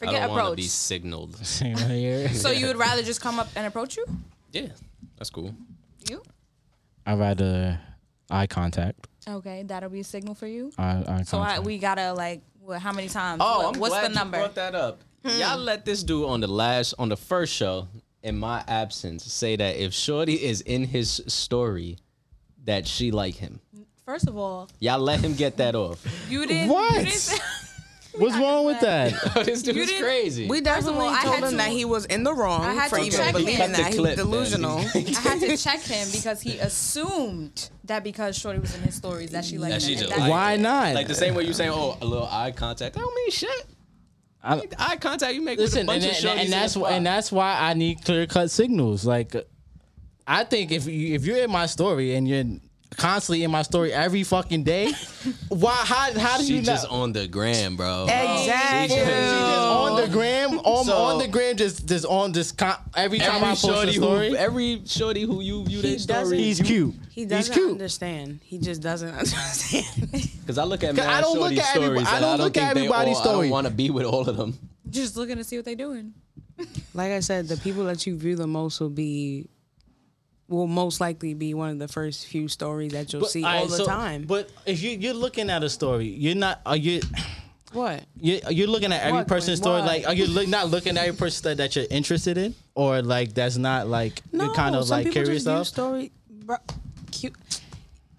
I Forget don't want to approach. be signaled. so you would rather just come up and approach you? Yeah, that's cool. You? I'd rather eye contact. Okay, that'll be a signal for you. Eye, eye So I, we gotta like what, how many times? Oh, What- I'm what's glad the number? you brought that up. Hmm. Y'all let this dude on the last on the first show in my absence say that if Shorty is in his story, that she like him. First of all, Y'all let him get that off. you didn't. What? You didn't say, What's wrong with that? this dude is crazy. we First of definitely all, I told had him to- that he was in the wrong I had for to even check believing him. that Cut the he clip, was delusional. I had to check him because he assumed that because Shorty was in his stories that she liked That him. she and just that- liked Why not? like the same way you saying, oh, a little eye contact. I don't mean shit. I- Like, the eye contact you make with a Listen, bunch and, of and, shorties and that's the why, and that's why I need clear cut signals. Like, I think if you if you're in my story and you're constantly in my story every fucking day, why? How how do she you just not? on the gram, bro. Exactly. She just on the gram, on, um, So- on the gram, just just on this con- every time I post a story. who, every shorty who you view He their story, he's you- cute. He he's doesn't cute. understand. He just doesn't understand. Because I look at 'Cause mad I don't look at every- stories, I and don't I don't look at everybody's all, I story. don't want to be with all of them. just looking to see what they're doing. like I said, the people that you view the most will be, will most likely be one of the first few stories that you'll see all the so- time. But if you you're looking at a story, you're not. Are you? what? You you're looking at every What, person's Queen? story. Like, are you look, not looking at every person that, that you're interested in, or like that's not like No, you're kind of like curious of? story. Bro, cute.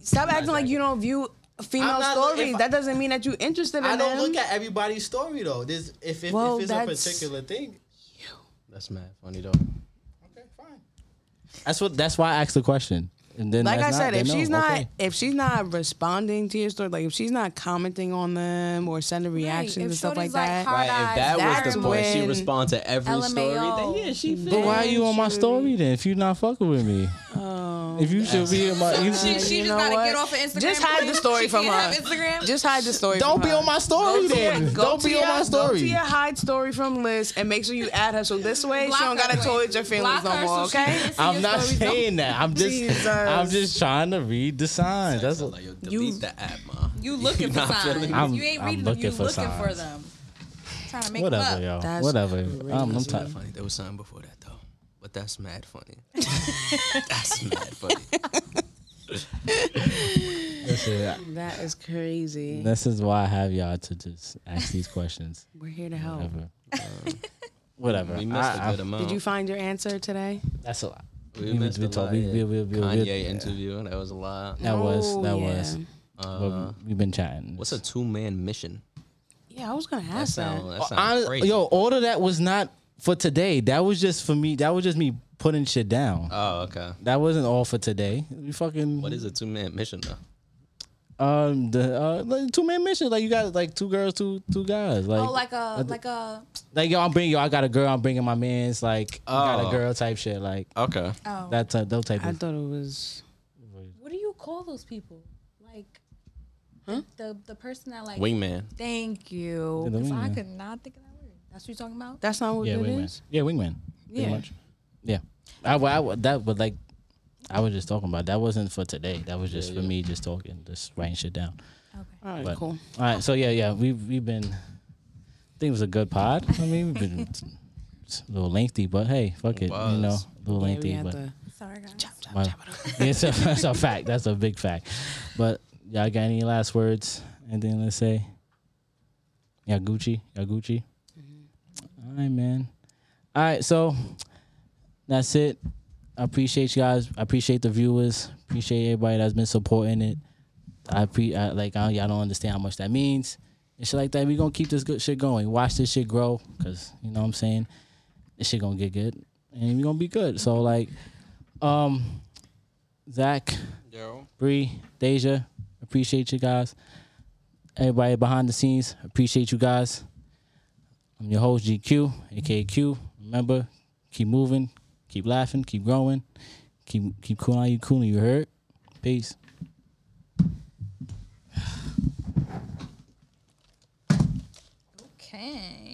Stop acting like you don't view female I'm look- stories. that doesn't mean that you're interested in I don't them. look at everybody's story though. This if if, Well, if it's a particular thing. That's mad funny though. Okay, fine. That's what. That's why I asked the question. And then like I that's not- said, then if no, she's not okay. if she's not responding to your story, like if she's not commenting on them or sending reactions if and stuff like shorty's like that, Right, if eyes, that was the point, she when- respond to every story. Then yeah, she But why are you on my story then? If you're not fucking with me, oh, if you should be in my, you, She, she you just know gotta what? get off of Instagram. Just hide queen. the story She from can't her. have Instagram. just hide the story. don't from be her. on my story Go then. your- don't be your, on my story. Go to your hide story from Liz and make sure you add her. So this way Block she don't gotta Queen. tolerate your feelings Block no more. so Okay? I'm your not stories. saying that. I'm just Jesus. I'm just trying to read the signs. That's like, yo, delete You- the app, ma. You looking for signs. I'm- you ain't I'm reading them. You looking for them. Trying to make whatever, them up. whatever. I'm, I'm crazy. tired. funny. There was something before that though, but that's mad funny. that's mad funny. Listen, That is crazy. this is why I have y'all to just ask these questions. We're here to help. Whatever. Whatever. We missed I- a good I- amount. Did you find your answer today? That's a lot. We, we- missed we a talk- lot. we- yeah. we- we- we- Kanye we- interview. That was a lot. That was Oh, that yeah. was. Uh, but we've been chatting. what's a two man mission? Yeah, I was gonna ask that. sound, that sound Honest- crazy. yo, all of that was not for today. That was just for me. That was just me putting shit down. Oh, okay. That wasn't all for today. We fucking What is a two man mission though? um the uh like two man mission. Like you got like two girls, two two guys. Like Oh, like a like a like yo, I'm bringing yo. I got a girl. I'm bringing my man's. Like I got Oh. a girl type shit. Like Okay. oh. that type. Those type I of. thought it was. what do you call those people? Like Huh? the the person that like. Wingman. Thank you. Yeah, the 'Cause I could not think of that word. That's what you're talking about. That's not what Yeah, it wingman. is. Yeah, wingman. Yeah. much. Yeah. I, I, I that but like I was just talking about that wasn't for today. That was just Yeah, for yeah. me just talking, just writing shit down. Okay. All right, But- cool. All right, so yeah, yeah, we've we've been. I think it was a good pod. I mean, we've been it's a little lengthy, but hey, fuck it, you know, a little Yeah, lengthy, but to Sorry, guys. well, yeah, it's a, that's a fact. That's a big fact. But y'all got any last words? Anything to say? Yeah, Gucci, yeah, Gucci. All right, man. All right, so that's it. I appreciate you guys. I appreciate the viewers. Appreciate everybody that's been supporting it. I pre I, like I, y'all don't understand how much that means and shit like that. We gonna keep this good shit going. Watch this shit grow, cause you know what I'm saying. This shit gonna get good, and we gonna be good. So like, um, Zach, Bree, Deja, appreciate you guys. Everybody behind the scenes, appreciate you guys. I'm your host GQ, aka Q. Remember, keep moving, keep laughing, keep growing, keep keep cool on you cooling. You heard? Peace. Okay.